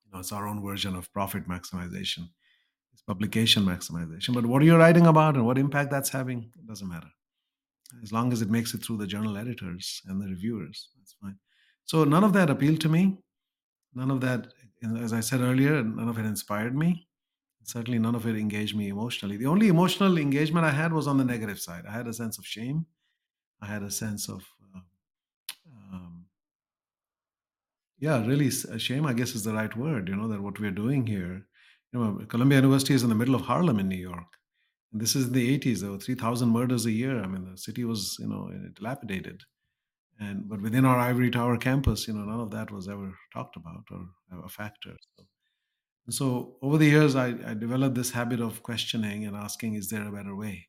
You know it's our own version of profit maximization. It's publication maximization. But what are you writing about and what impact that's having? It doesn't matter. As long as it makes it through the journal editors and the reviewers that's fine so none of that appealed to me none of that as i said earlier none of it inspired me certainly none of it engaged me emotionally the only emotional engagement i had was on the negative side i had a sense of shame I had a sense of, uh, um, yeah, really a shame, I guess is the right word, you know, that what we're doing here. You know, Columbia University is in the middle of Harlem in New York. And this is the 80s. There were 3,000 murders a year. I mean, the city was, you know, dilapidated. And but within our Ivory Tower campus, you know, none of that was ever talked about or a factor. So, so over the years, I, I developed this habit of questioning and asking, is there a better way?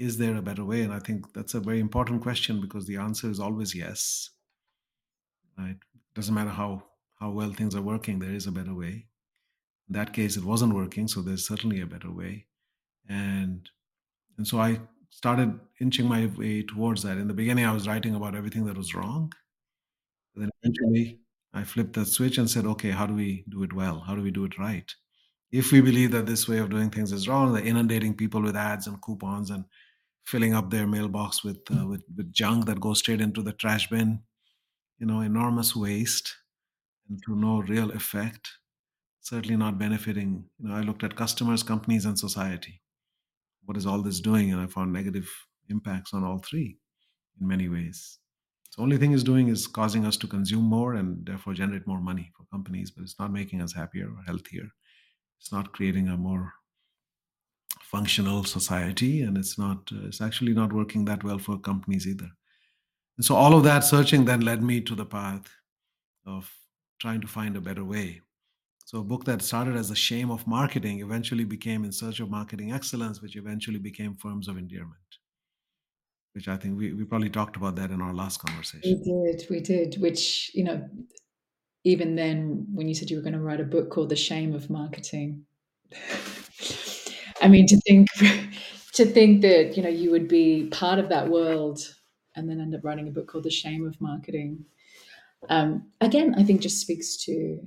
is there a better way? And I think that's a very important question because the answer is always yes. Right? Doesn't matter how how well things are working, there is a better way. In that case, it wasn't working, so there's certainly a better way. And and so I started inching my way towards that. In the beginning, I was writing about everything that was wrong. But then eventually, I flipped that switch and said, okay, how do we do it well? How do we do it right? If we believe that this way of doing things is wrong, they're inundating people with ads and coupons and filling up their mailbox with, uh, with with junk that goes straight into the trash bin. You know, enormous waste and to no real effect. Certainly not benefiting. You know, I looked at customers, companies, and society. What is all this doing? And I found negative impacts on all three in many ways. The only thing it's doing is causing us to consume more and therefore generate more money for companies, but it's not making us happier or healthier. It's not creating a more functional society and it's not uh, it's actually not working that well for companies either and so all of that searching then led me to the path of trying to find a better way so a book that started as a shame of marketing eventually became in search of marketing excellence which eventually became firms of endearment which i think we, we probably talked about that in our last conversation we did we did which you know even then when you said you were going to write a book called the shame of marketing I mean, to think to think that you know you would be part of that world and then end up writing a book called The Shame of Marketing. Um, again, I think just speaks to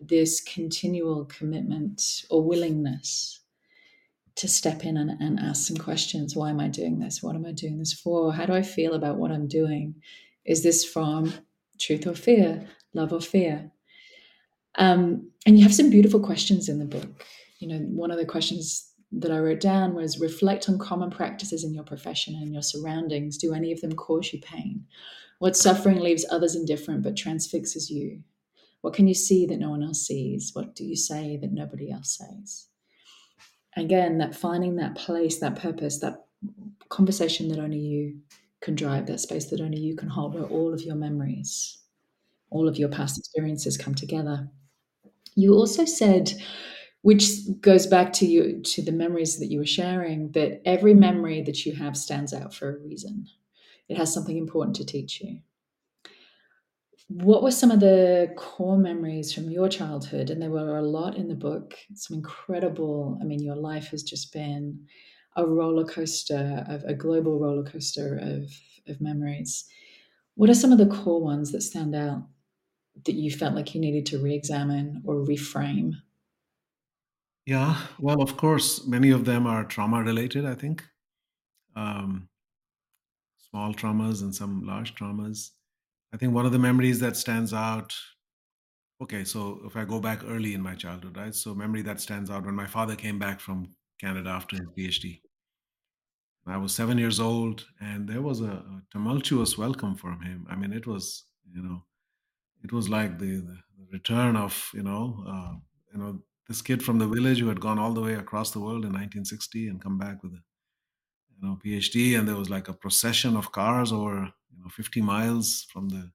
this continual commitment or willingness to step in and, and ask some questions. Why am I doing this? What am I doing this for? How do I feel about what I'm doing? Is this from truth or fear, love or fear? Um, and you have some beautiful questions in the book. You know, one of the questions that I wrote down was reflect on common practices in your profession and your surroundings. Do any of them cause you pain? What suffering leaves others indifferent but transfixes you? What can you see that no one else sees? What do you say that nobody else says? Again, that finding that place, that purpose, that conversation that only you can drive, that space that only you can hold, where all of your memories, all of your past experiences come together. You also said which goes back to you to the memories that you were sharing that every memory that you have stands out for a reason it has something important to teach you what were some of the core memories from your childhood and there were a lot in the book some incredible i mean your life has just been a roller coaster of a global roller coaster of, of memories what are some of the core ones that stand out that you felt like you needed to re-examine or reframe Yeah, well, of course, many of them are trauma related, I think. Um, small traumas and some large traumas. I think one of the memories that stands out, okay, so if I go back early in my childhood, right? So, memory that stands out when my father came back from Canada after his PhD. I was seven years old, and there was a, a tumultuous welcome from him. I mean, it was, you know, it was like the, the return of, you know, uh, you know, this kid from the village who had gone all the way across the world in 1960 and come back with a you know PhD, and there was like a procession of cars over you know 50 miles from the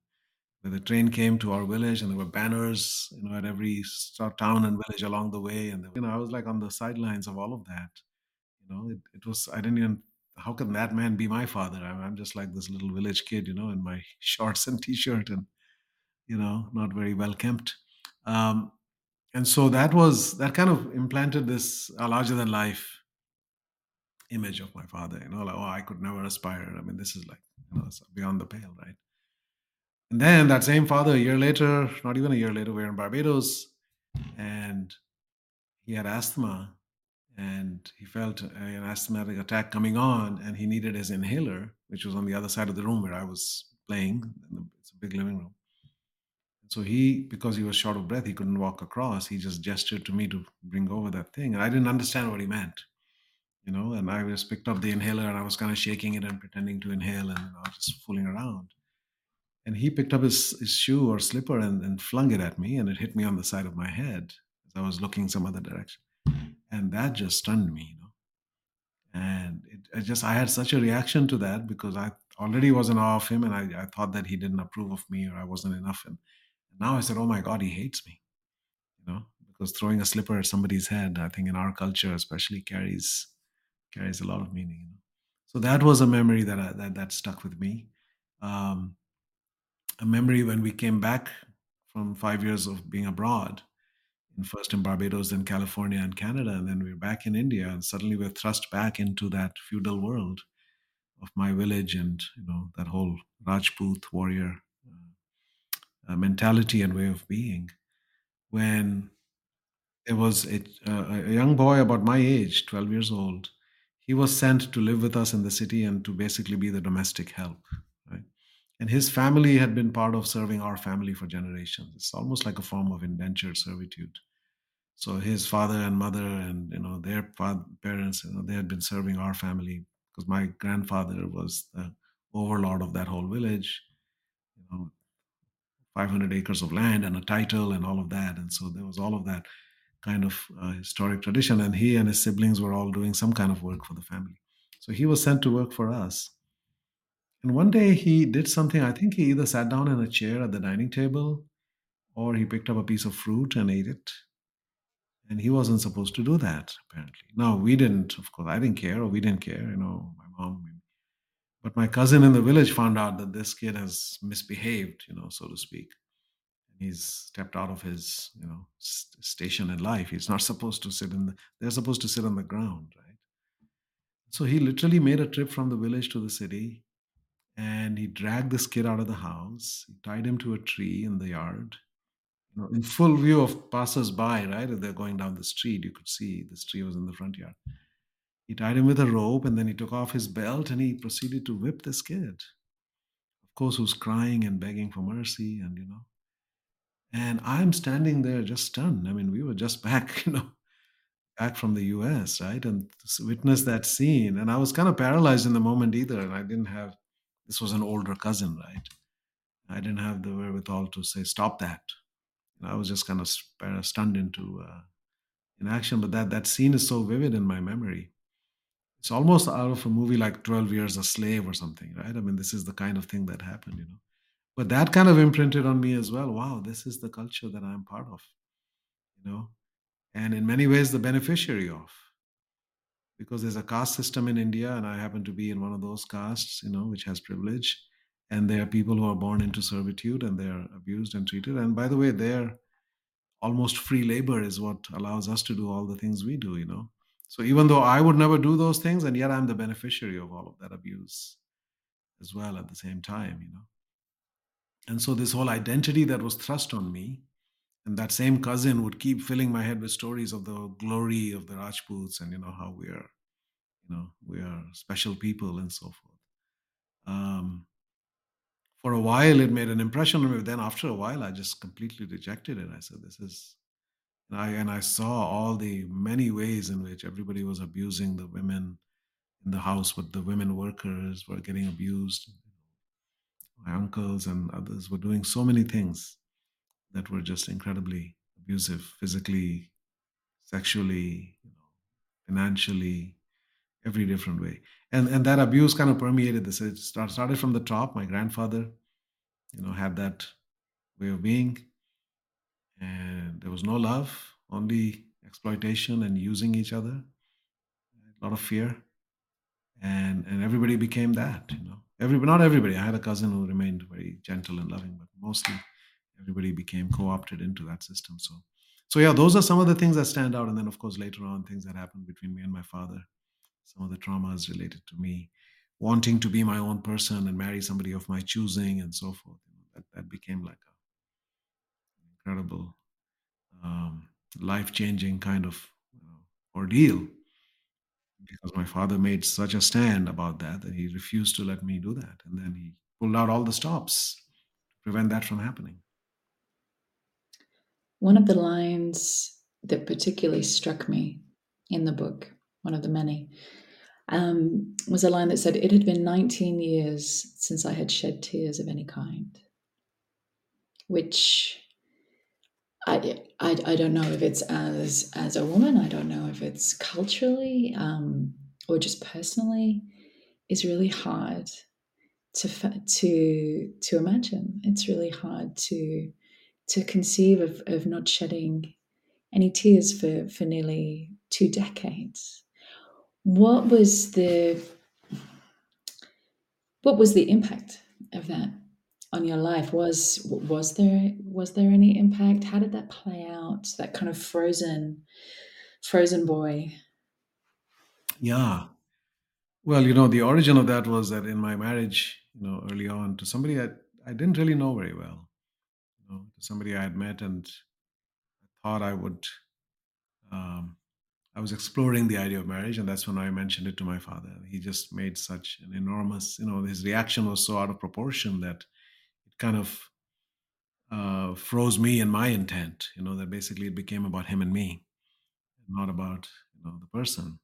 where the train came to our village, and there were banners you know at every town and village along the way, and you know I was like on the sidelines of all of that. You know, it, it was I didn't even how can that man be my father? I'm, I'm just like this little village kid, you know, in my shorts and t-shirt and you know not very well kept. Um, and so that was that kind of implanted this uh, larger than life image of my father you know like oh i could never aspire i mean this is like you know beyond the pale right and then that same father a year later not even a year later we are in barbados and he had asthma and he felt an asthmatic attack coming on and he needed his inhaler which was on the other side of the room where i was playing it's a big living room so he, because he was short of breath, he couldn't walk across. He just gestured to me to bring over that thing. And I didn't understand what he meant, you know. And I just picked up the inhaler and I was kind of shaking it and pretending to inhale and you know, just fooling around. And he picked up his, his shoe or slipper and, and flung it at me, and it hit me on the side of my head as I was looking some other direction. And that just stunned me, you know. And it, I just, I had such a reaction to that because I already was in awe of him, and I, I thought that he didn't approve of me or I wasn't enough. And now I said, oh my God, he hates me, you know, because throwing a slipper at somebody's head, I think in our culture especially carries carries a lot of meaning. You know? So that was a memory that I, that that stuck with me. Um, a memory when we came back from five years of being abroad, first in Barbados, then California and Canada, and then we are back in India, and suddenly we're thrust back into that feudal world of my village and you know that whole Rajput warrior uh, mentality and way of being when there was a, a young boy about my age 12 years old he was sent to live with us in the city and to basically be the domestic help right? And his family had been part of serving our family for generations. It's almost like a form of indentured servitude. So his father and mother and you know their parents you know they had been serving our family because my grandfather was the overlord of that whole village you know 500 acres of land and a title and all of that. And so there was all of that kind of uh, historic tradition. And he and his siblings were all doing some kind of work for the family. So he was sent to work for us. And one day he did something. I think he either sat down in a chair at the dining table or he picked up a piece of fruit and ate it. And he wasn't supposed to do that, apparently. Now, we didn't, of course, I didn't care or we didn't care, you know, my mom. But my cousin in the village found out that this kid has misbehaved, you know, so to speak. He's stepped out of his, you know, st- station in life. He's not supposed to sit in the, they're supposed to sit on the ground, right? So he literally made a trip from the village to the city and he dragged this kid out of the house. He tied him to a tree in the yard, you know, in full view of passers-by. Right, if they're going down the street, you could see this tree was in the front yard. He tied him with a rope, and then he took off his belt and he proceeded to whip this kid. Of course, who's crying and begging for mercy, and you know. And I'm standing there just stunned. I mean, we were just back, you know, back from the US, right? And witnessed that scene. And I was kind of paralyzed in the moment either. And I didn't have, this was an older cousin, right? I didn't have the wherewithal to say, stop that. And I was just kind of stunned into uh, inaction. But that, that scene is so vivid in my memory. It's almost out of a movie like 12 Years a Slave or something, right? I mean, this is the kind of thing that happened, you know. But that kind of imprinted on me as well. Wow, this is the culture that I'm part of, you know, and in many ways the beneficiary of. Because there's a caste system in India, and I happen to be in one of those castes, you know, which has privilege. And there are people who are born into servitude and they're abused and treated. And by the way, they're almost free labor is what allows us to do all the things we do, you know. So even though I would never do those things, and yet I'm the beneficiary of all of that abuse as well at the same time, you know. And so this whole identity that was thrust on me, and that same cousin would keep filling my head with stories of the glory of the Rajputs and you know how we are, you know, we are special people and so forth. Um, for a while, it made an impression on me. But then after a while, I just completely rejected it. I said, "This is," and I and I saw all the many ways in which everybody was abusing the women in the house, but the women workers were getting abused my uncles and others were doing so many things that were just incredibly abusive physically sexually you know, financially every different way. And and that abuse kind of permeated this. It started from the top. My grandfather you know had that way of being. And there was no love only exploitation and using each other. A lot of fear. And and everybody became that you know everybody, not everybody. I had a cousin who remained very gentle and loving, but mostly everybody became co-opted into that system. So, so yeah, those are some of the things that stand out. And then, of course, later on, things that happened between me and my father, some of the traumas related to me wanting to be my own person and marry somebody of my choosing and so forth. That that became like a incredible, um, life-changing kind of you know, ordeal because my father made such a stand about that that he refused to let me do that. And then he pulled out all the stops to prevent that from happening. One of the lines that particularly struck me in the book, one of the many, um, was a line that said, It had been 19 years since I had shed tears of any kind, which I, I, I don't know if it's as as a woman. I don't know if it's culturally um, or just personally. Is really hard to to to imagine. It's really hard to to conceive of, of not shedding any tears for for nearly two decades. What was the what was the impact of that on your life was was there was there any impact? How did that play out that kind of frozen frozen boy? Yeah. Well you know the origin of that was that in my marriage you know early on to somebody i, I didn't really know very well you know to somebody i had met and I thought i would um, i was exploring the idea of marriage and that's when i mentioned it to my father. He just made such an enormous you know his reaction was so out of proportion that kind of uh, froze me and my intent. You know that basically it became about him and me, not about you know the person.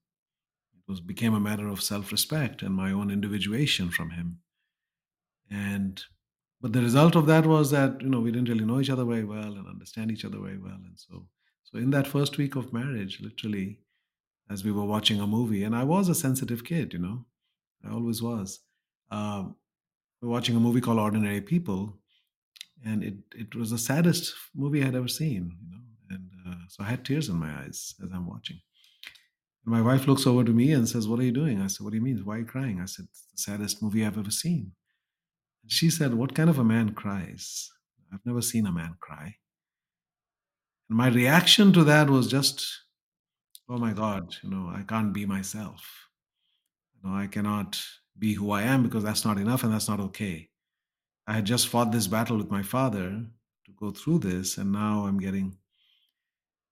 It was became a matter of self-respect and my own individuation from him. And but the result of that was that you know we didn't really know each other very well and understand each other very well. And so so in that first week of marriage, literally, as we were watching a movie, and I was a sensitive kid, you know, I always was. Um, we're watching a movie called Ordinary People, and it it was the saddest movie I'd ever seen. You know, and uh, so I had tears in my eyes as I'm watching. And my wife looks over to me and says, "What are you doing?" I said, "What do you mean? Why are you crying?" I said, "It's the saddest movie I've ever seen." And she said, "What kind of a man cries? I've never seen a man cry." And my reaction to that was just, "Oh my God! You know, I can't be myself. You know, I cannot be who I am because that's not enough and that's not okay. I had just fought this battle with my father to go through this, and now I'm getting.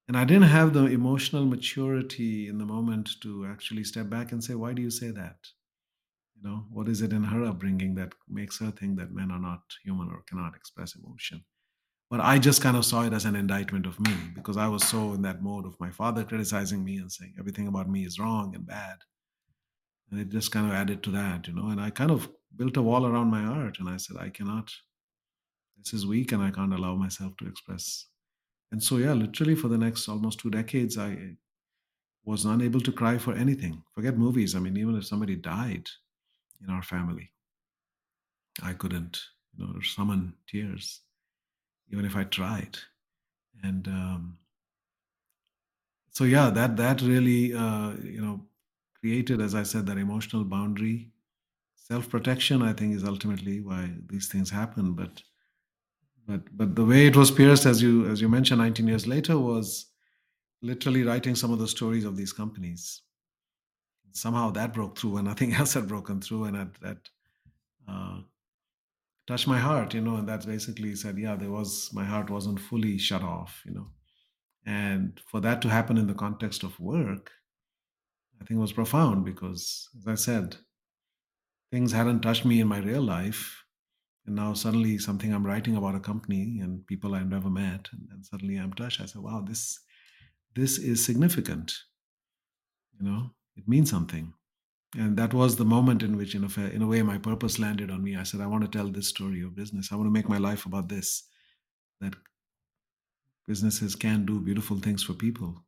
And I didn't have the emotional maturity in the moment to actually step back and say, Why do you say that? You know, what is it in her upbringing that makes her think that men are not human or cannot express emotion? But I just kind of saw it as an indictment of me because I was so in that mode of my father criticizing me and saying everything about me is wrong and bad. And it just kind of added to that, you know. And I kind of built a wall around my art and I said, I cannot, this is weak and I can't allow myself to express. And so, yeah, literally for the next almost two decades, I was unable to cry for anything. Forget movies. I mean, even if somebody died in our family, I couldn't, you know, summon tears even if I tried. And um, so, yeah, that that really, uh, you know, created, as I said, that emotional boundary. Self protection, I think, is ultimately why these things happen. But but but the way it was pierced, as you as you mentioned, 19 years later, was literally writing some of the stories of these companies. Somehow that broke through, and nothing else had broken through, and that that uh, touched my heart, you know, and that's basically said, yeah, there was my heart wasn't fully shut off, you know. And for that to happen in the context of work, I think it was profound because, as I said, things hadn't touched me in my real life. And now suddenly something I'm writing about a company and people I've never met, and, and suddenly I'm touched. I said, wow, this this is significant. You know, it means something and that was the moment in which in a, in a way my purpose landed on me i said i want to tell this story of business i want to make my life about this that businesses can do beautiful things for people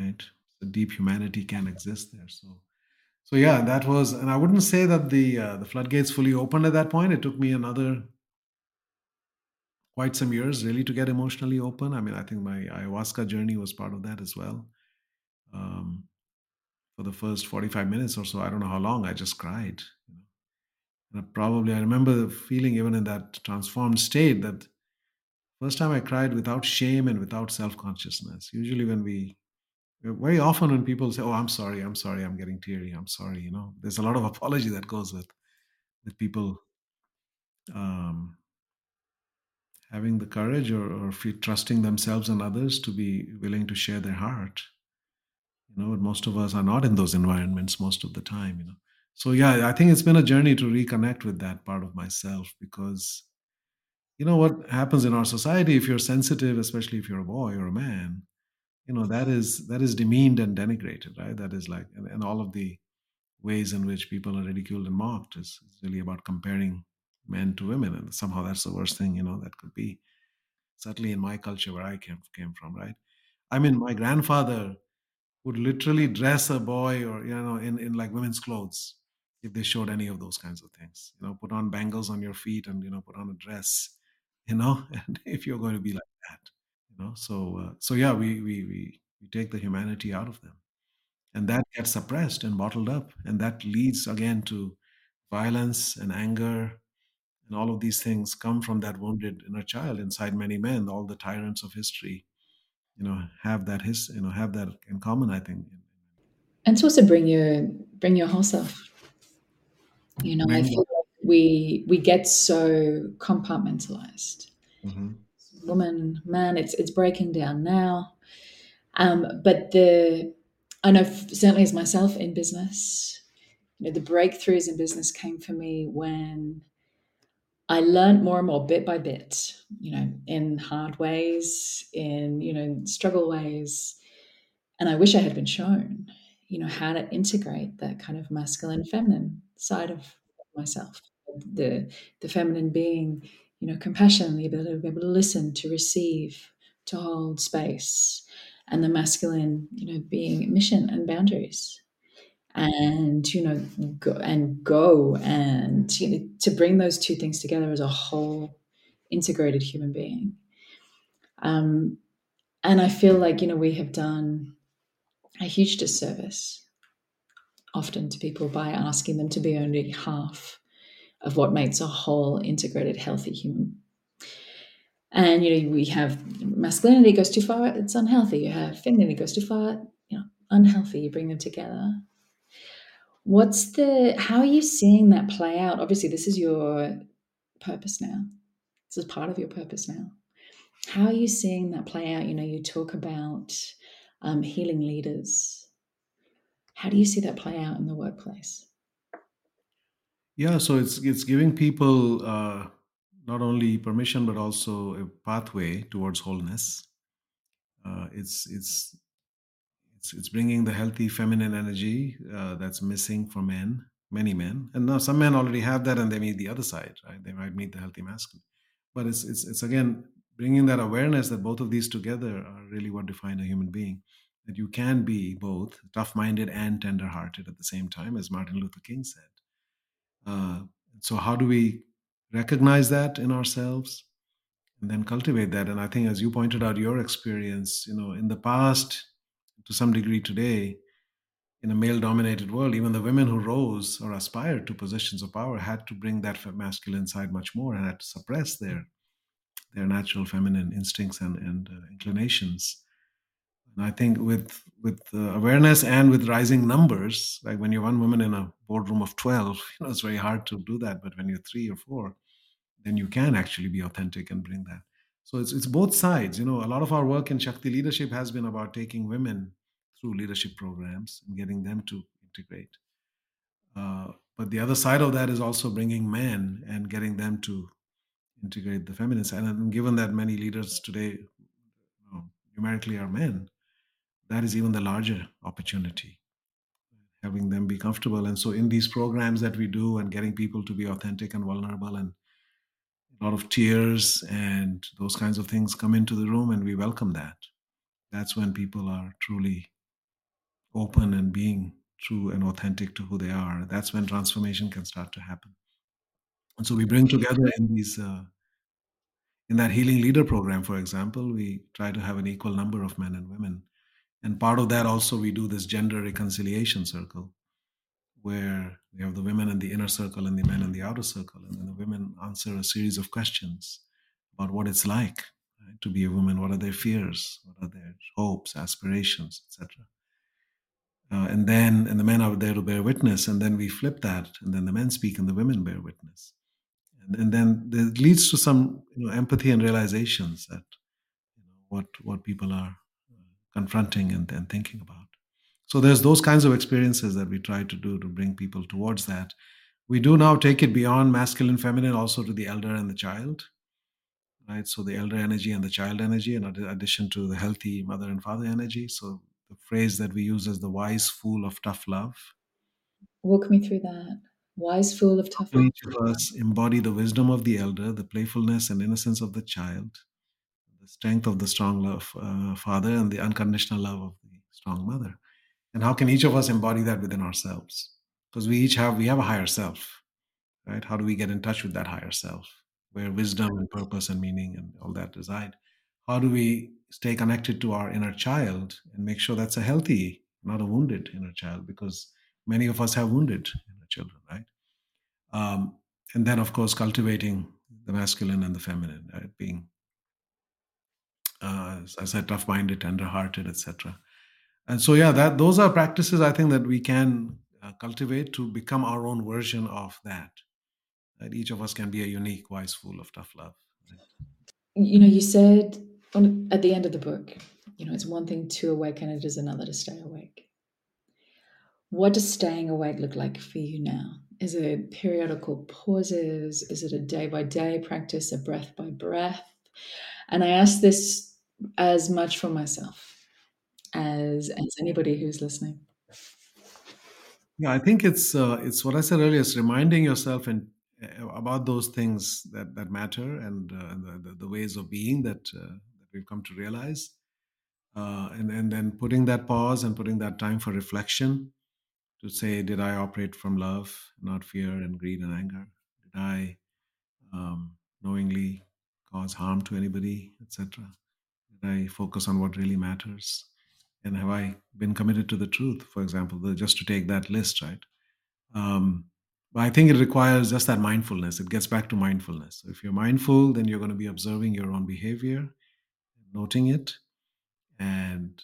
right deep humanity can exist there. So so yeah that was and i wouldn't say that the uh, the floodgates fully opened at that point. It took me another quite some years really to get emotionally open. I mean i think my ayahuasca journey was part of that as well. Um, for the first 45 minutes or so i don't know how long i just cried and probably i remember the feeling even in that transformed state that first time i cried without shame and without self-consciousness. Usually when we very often when people say oh i'm sorry i'm sorry i'm getting teary i'm sorry you know? There's a lot of apology that goes with with people um, having the courage or, or trusting themselves and others to be willing to share their heart you know? Most of us are not in those environments most of the time you know? So yeah i think it's been a journey to reconnect with that part of myself because you know what happens in our society if you're sensitive especially if you're a boy or a man you know that is that is demeaned and denigrated right? That is like and, and all of the ways in which people are ridiculed and mocked is, is really about comparing men to women and somehow that's the worst thing you know that could be. Certainly in my culture where i came came from right? I mean my grandfather would literally dress a boy or you know in, in like women's clothes if they showed any of those kinds of things you know put on bangles on your feet and you know put on a dress you know? And if you're going to be like that you know? So uh, so yeah we, we we we take the humanity out of them. And that gets suppressed and bottled up and that leads again to violence and anger and all of these things come from that wounded inner child inside many men. All the tyrants of history you know have that his you know have that in common i think. And to also bring your bring your whole self. You know i feel like we we get so compartmentalized. Mm-hmm. Woman man it's it's breaking down now um but the i know certainly as myself in business you know the breakthroughs in business came for me when I learned more and more bit by bit, you know, in hard ways, in, you know, struggle ways. And I wish I had been shown, you know, how to integrate that kind of masculine feminine side of myself. The the feminine being, you know, compassion, the ability to be able to listen, to receive, to hold space, and the masculine, you know, being mission and boundaries. And you know go and go and you know, to bring those two things together as a whole integrated human being. Um, and i feel like you know we have done a huge disservice often to people by asking them to be only half of what makes a whole integrated healthy human and you know we have masculinity goes too far it's unhealthy you have femininity goes too far you know unhealthy you bring them together What's the, how are you seeing that play out? Obviously, this is your purpose now. This is part of your purpose now. How are you seeing that play out? You know, you talk about um, healing leaders. How do you see that play out in the workplace? Yeah, so it's it's giving people uh, not only permission but also a pathway towards wholeness. Uh, it's it's it's it's bringing the healthy feminine energy uh, that's missing for men, many men, and now some men already have that, and they meet the other side, right? They might meet the healthy masculine, but it's it's it's again bringing that awareness that both of these together are really what define a human being. That you can be both tough-minded and tender-hearted at the same time, as Martin Luther King said. Uh, so how do we recognize that in ourselves and then cultivate that? And I think, as you pointed out, your experience, you know, in the past, to some degree today, in a male-dominated world, even the women who rose or aspired to positions of power had to bring that masculine side much more and had to suppress their their natural feminine instincts and, and uh, inclinations. I think with with awareness and with rising numbers, like when you're one woman in a boardroom of twelve, you know it's very hard to do that. But when you're three or four, then you can actually be authentic and bring that. So it's it's both sides. You know, a lot of our work in Shakti leadership has been about taking women through leadership programs and getting them to integrate. Uh, but the other side of that is also bringing men and getting them to integrate the feminine side. And given that many leaders today you know, numerically are men, that is even the larger opportunity, having them be comfortable. And so, in these programs that we do and getting people to be authentic and vulnerable and a lot of tears and those kinds of things come into the room, and we welcome that. That's when people are truly open and being true and authentic to who they are. That's when transformation can start to happen. And so we bring together in these uh, in that healing leader program, for example, we try to have an equal number of men and women. And part of that also we do this gender reconciliation circle where we have the women in the inner circle and the men in the outer circle. And then the women answer a series of questions about what it's like right, to be a woman, what are their fears, what are their hopes, aspirations, etc. Uh, and then and the men are there to bear witness, and then we flip that, and then the men speak and the women bear witness and then it leads to some you know, empathy and realizations that you know, what what people are confronting and, and thinking about. So there's those kinds of experiences that we try to do to bring people towards that. We do now take it beyond masculine, feminine, also to the elder and the child, right? So the elder energy and the child energy, in addition to the healthy mother and father energy. So the phrase that we use is the wise fool of tough love. Walk me through that. Wise fool of tough love. Each of us embody the wisdom of the elder, the playfulness and innocence of the child, strength of the strong love uh, father, and the unconditional love of the strong mother. And how can each of us embody that within ourselves? Because we each have we have a higher self, right? How do we get in touch with that higher self, where wisdom and purpose and meaning and all that reside? How do we stay connected to our inner child and make sure that's a healthy, not a wounded inner child? Because many of us have wounded inner children, right? Um, and then, of course, cultivating the masculine and the feminine, right? being, uh, as I said, tough-minded, tender-hearted, etc. And so, yeah, that those are practices I think that we can uh, cultivate to become our own version of that. That each of us can be a unique, wise fool of tough love. You know, you said on, at the end of the book, you know, it's one thing to awaken, it is another to stay awake. What does staying awake look like for you now? Is it periodical pauses? Is it a day by day practice, a breath by breath? And I ask this as much for myself as as anybody who's listening. Yeah, I think it's uh, it's what I said earlier. It's reminding yourself and uh, about those things that that matter and uh, the, the ways of being that uh, that we've come to realize, uh, and and then putting that pause and putting that time for reflection to say, did I operate from love, not fear and greed and anger? Did I um, knowingly cause harm to anybody, etc.? Did I focus on what really matters? And have I been committed to the truth, for example, the, just to take that list, right? Um, but I think it requires just that mindfulness. It gets back to mindfulness. So if you're mindful, then you're going to be observing your own behavior, noting it, and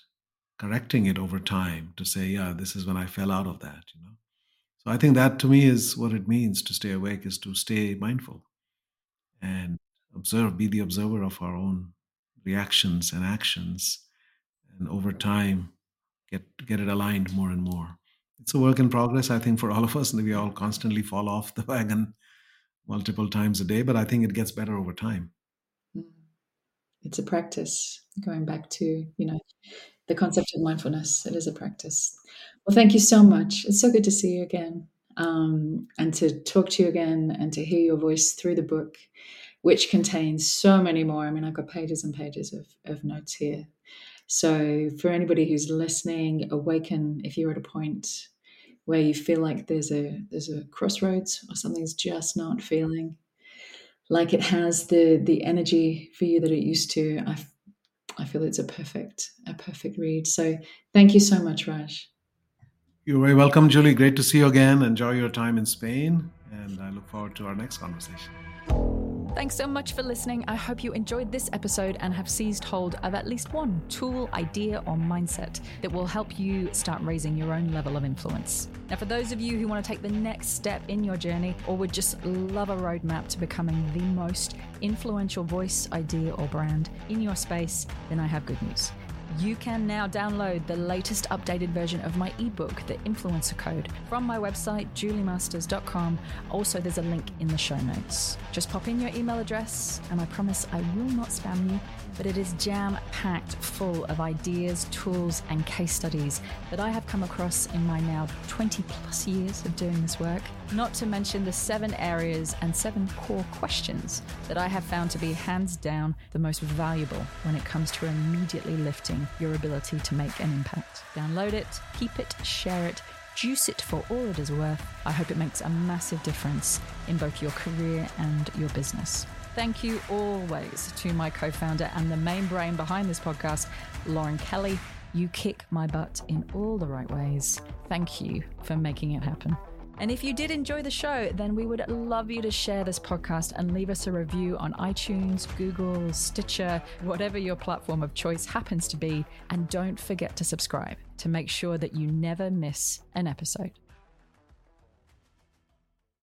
correcting it over time to say, yeah, this is when I fell out of that, you know. So I think that to me is what it means to stay awake is to stay mindful and observe, be the observer of our own reactions and actions. And over time, get, get it aligned more and more. It's a work in progress, I think, for all of us. And we all constantly fall off the wagon multiple times a day, but I think it gets better over time. Mm. It's a practice. Going back to, you know, the concept of mindfulness, it is a practice. Well, thank you so much. It's so good to see you again um, and to talk to you again and to hear your voice through the book, which contains so many more. I mean, I've got pages and pages of, of notes here. So, for anybody who's listening, awaken if you're at a point where you feel like there's a there's a crossroads or something's just not feeling like it has the the energy for you that it used to. I I feel it's a perfect a perfect read. So, thank you so much, Raj. You're very welcome, Julie. Great to see you again. Enjoy your time in Spain, and I look forward to our next conversation. Thanks so much for listening. I hope you enjoyed this episode and have seized hold of at least one tool, idea, or mindset that will help you start raising your own level of influence. Now, for those of you who want to take the next step in your journey or would just love a roadmap to becoming the most influential voice, idea, or brand in your space, then I have good news you can now download the latest updated version of my ebook, The Influencer Code, from my website, juliemasters.com. Also, there's a link in the show notes. Just pop in your email address, and I promise I will not spam you, but it is jam packed full of ideas, tools, and case studies that I have come across in my now 20 plus years of doing this work. Not to mention the seven areas and seven core questions that I have found to be hands down the most valuable when it comes to immediately lifting your ability to make an impact. Download it, keep it, share it, juice it for all it is worth. I hope it makes a massive difference in both your career and your business. Thank you always to my co founder and the main brain behind this podcast, Lauren Kelly. You kick my butt in all the right ways. Thank you for making it happen. And if you did enjoy the show, then we would love you to share this podcast and leave us a review on iTunes, Google, Stitcher, whatever your platform of choice happens to be. And don't forget to subscribe to make sure that you never miss an episode.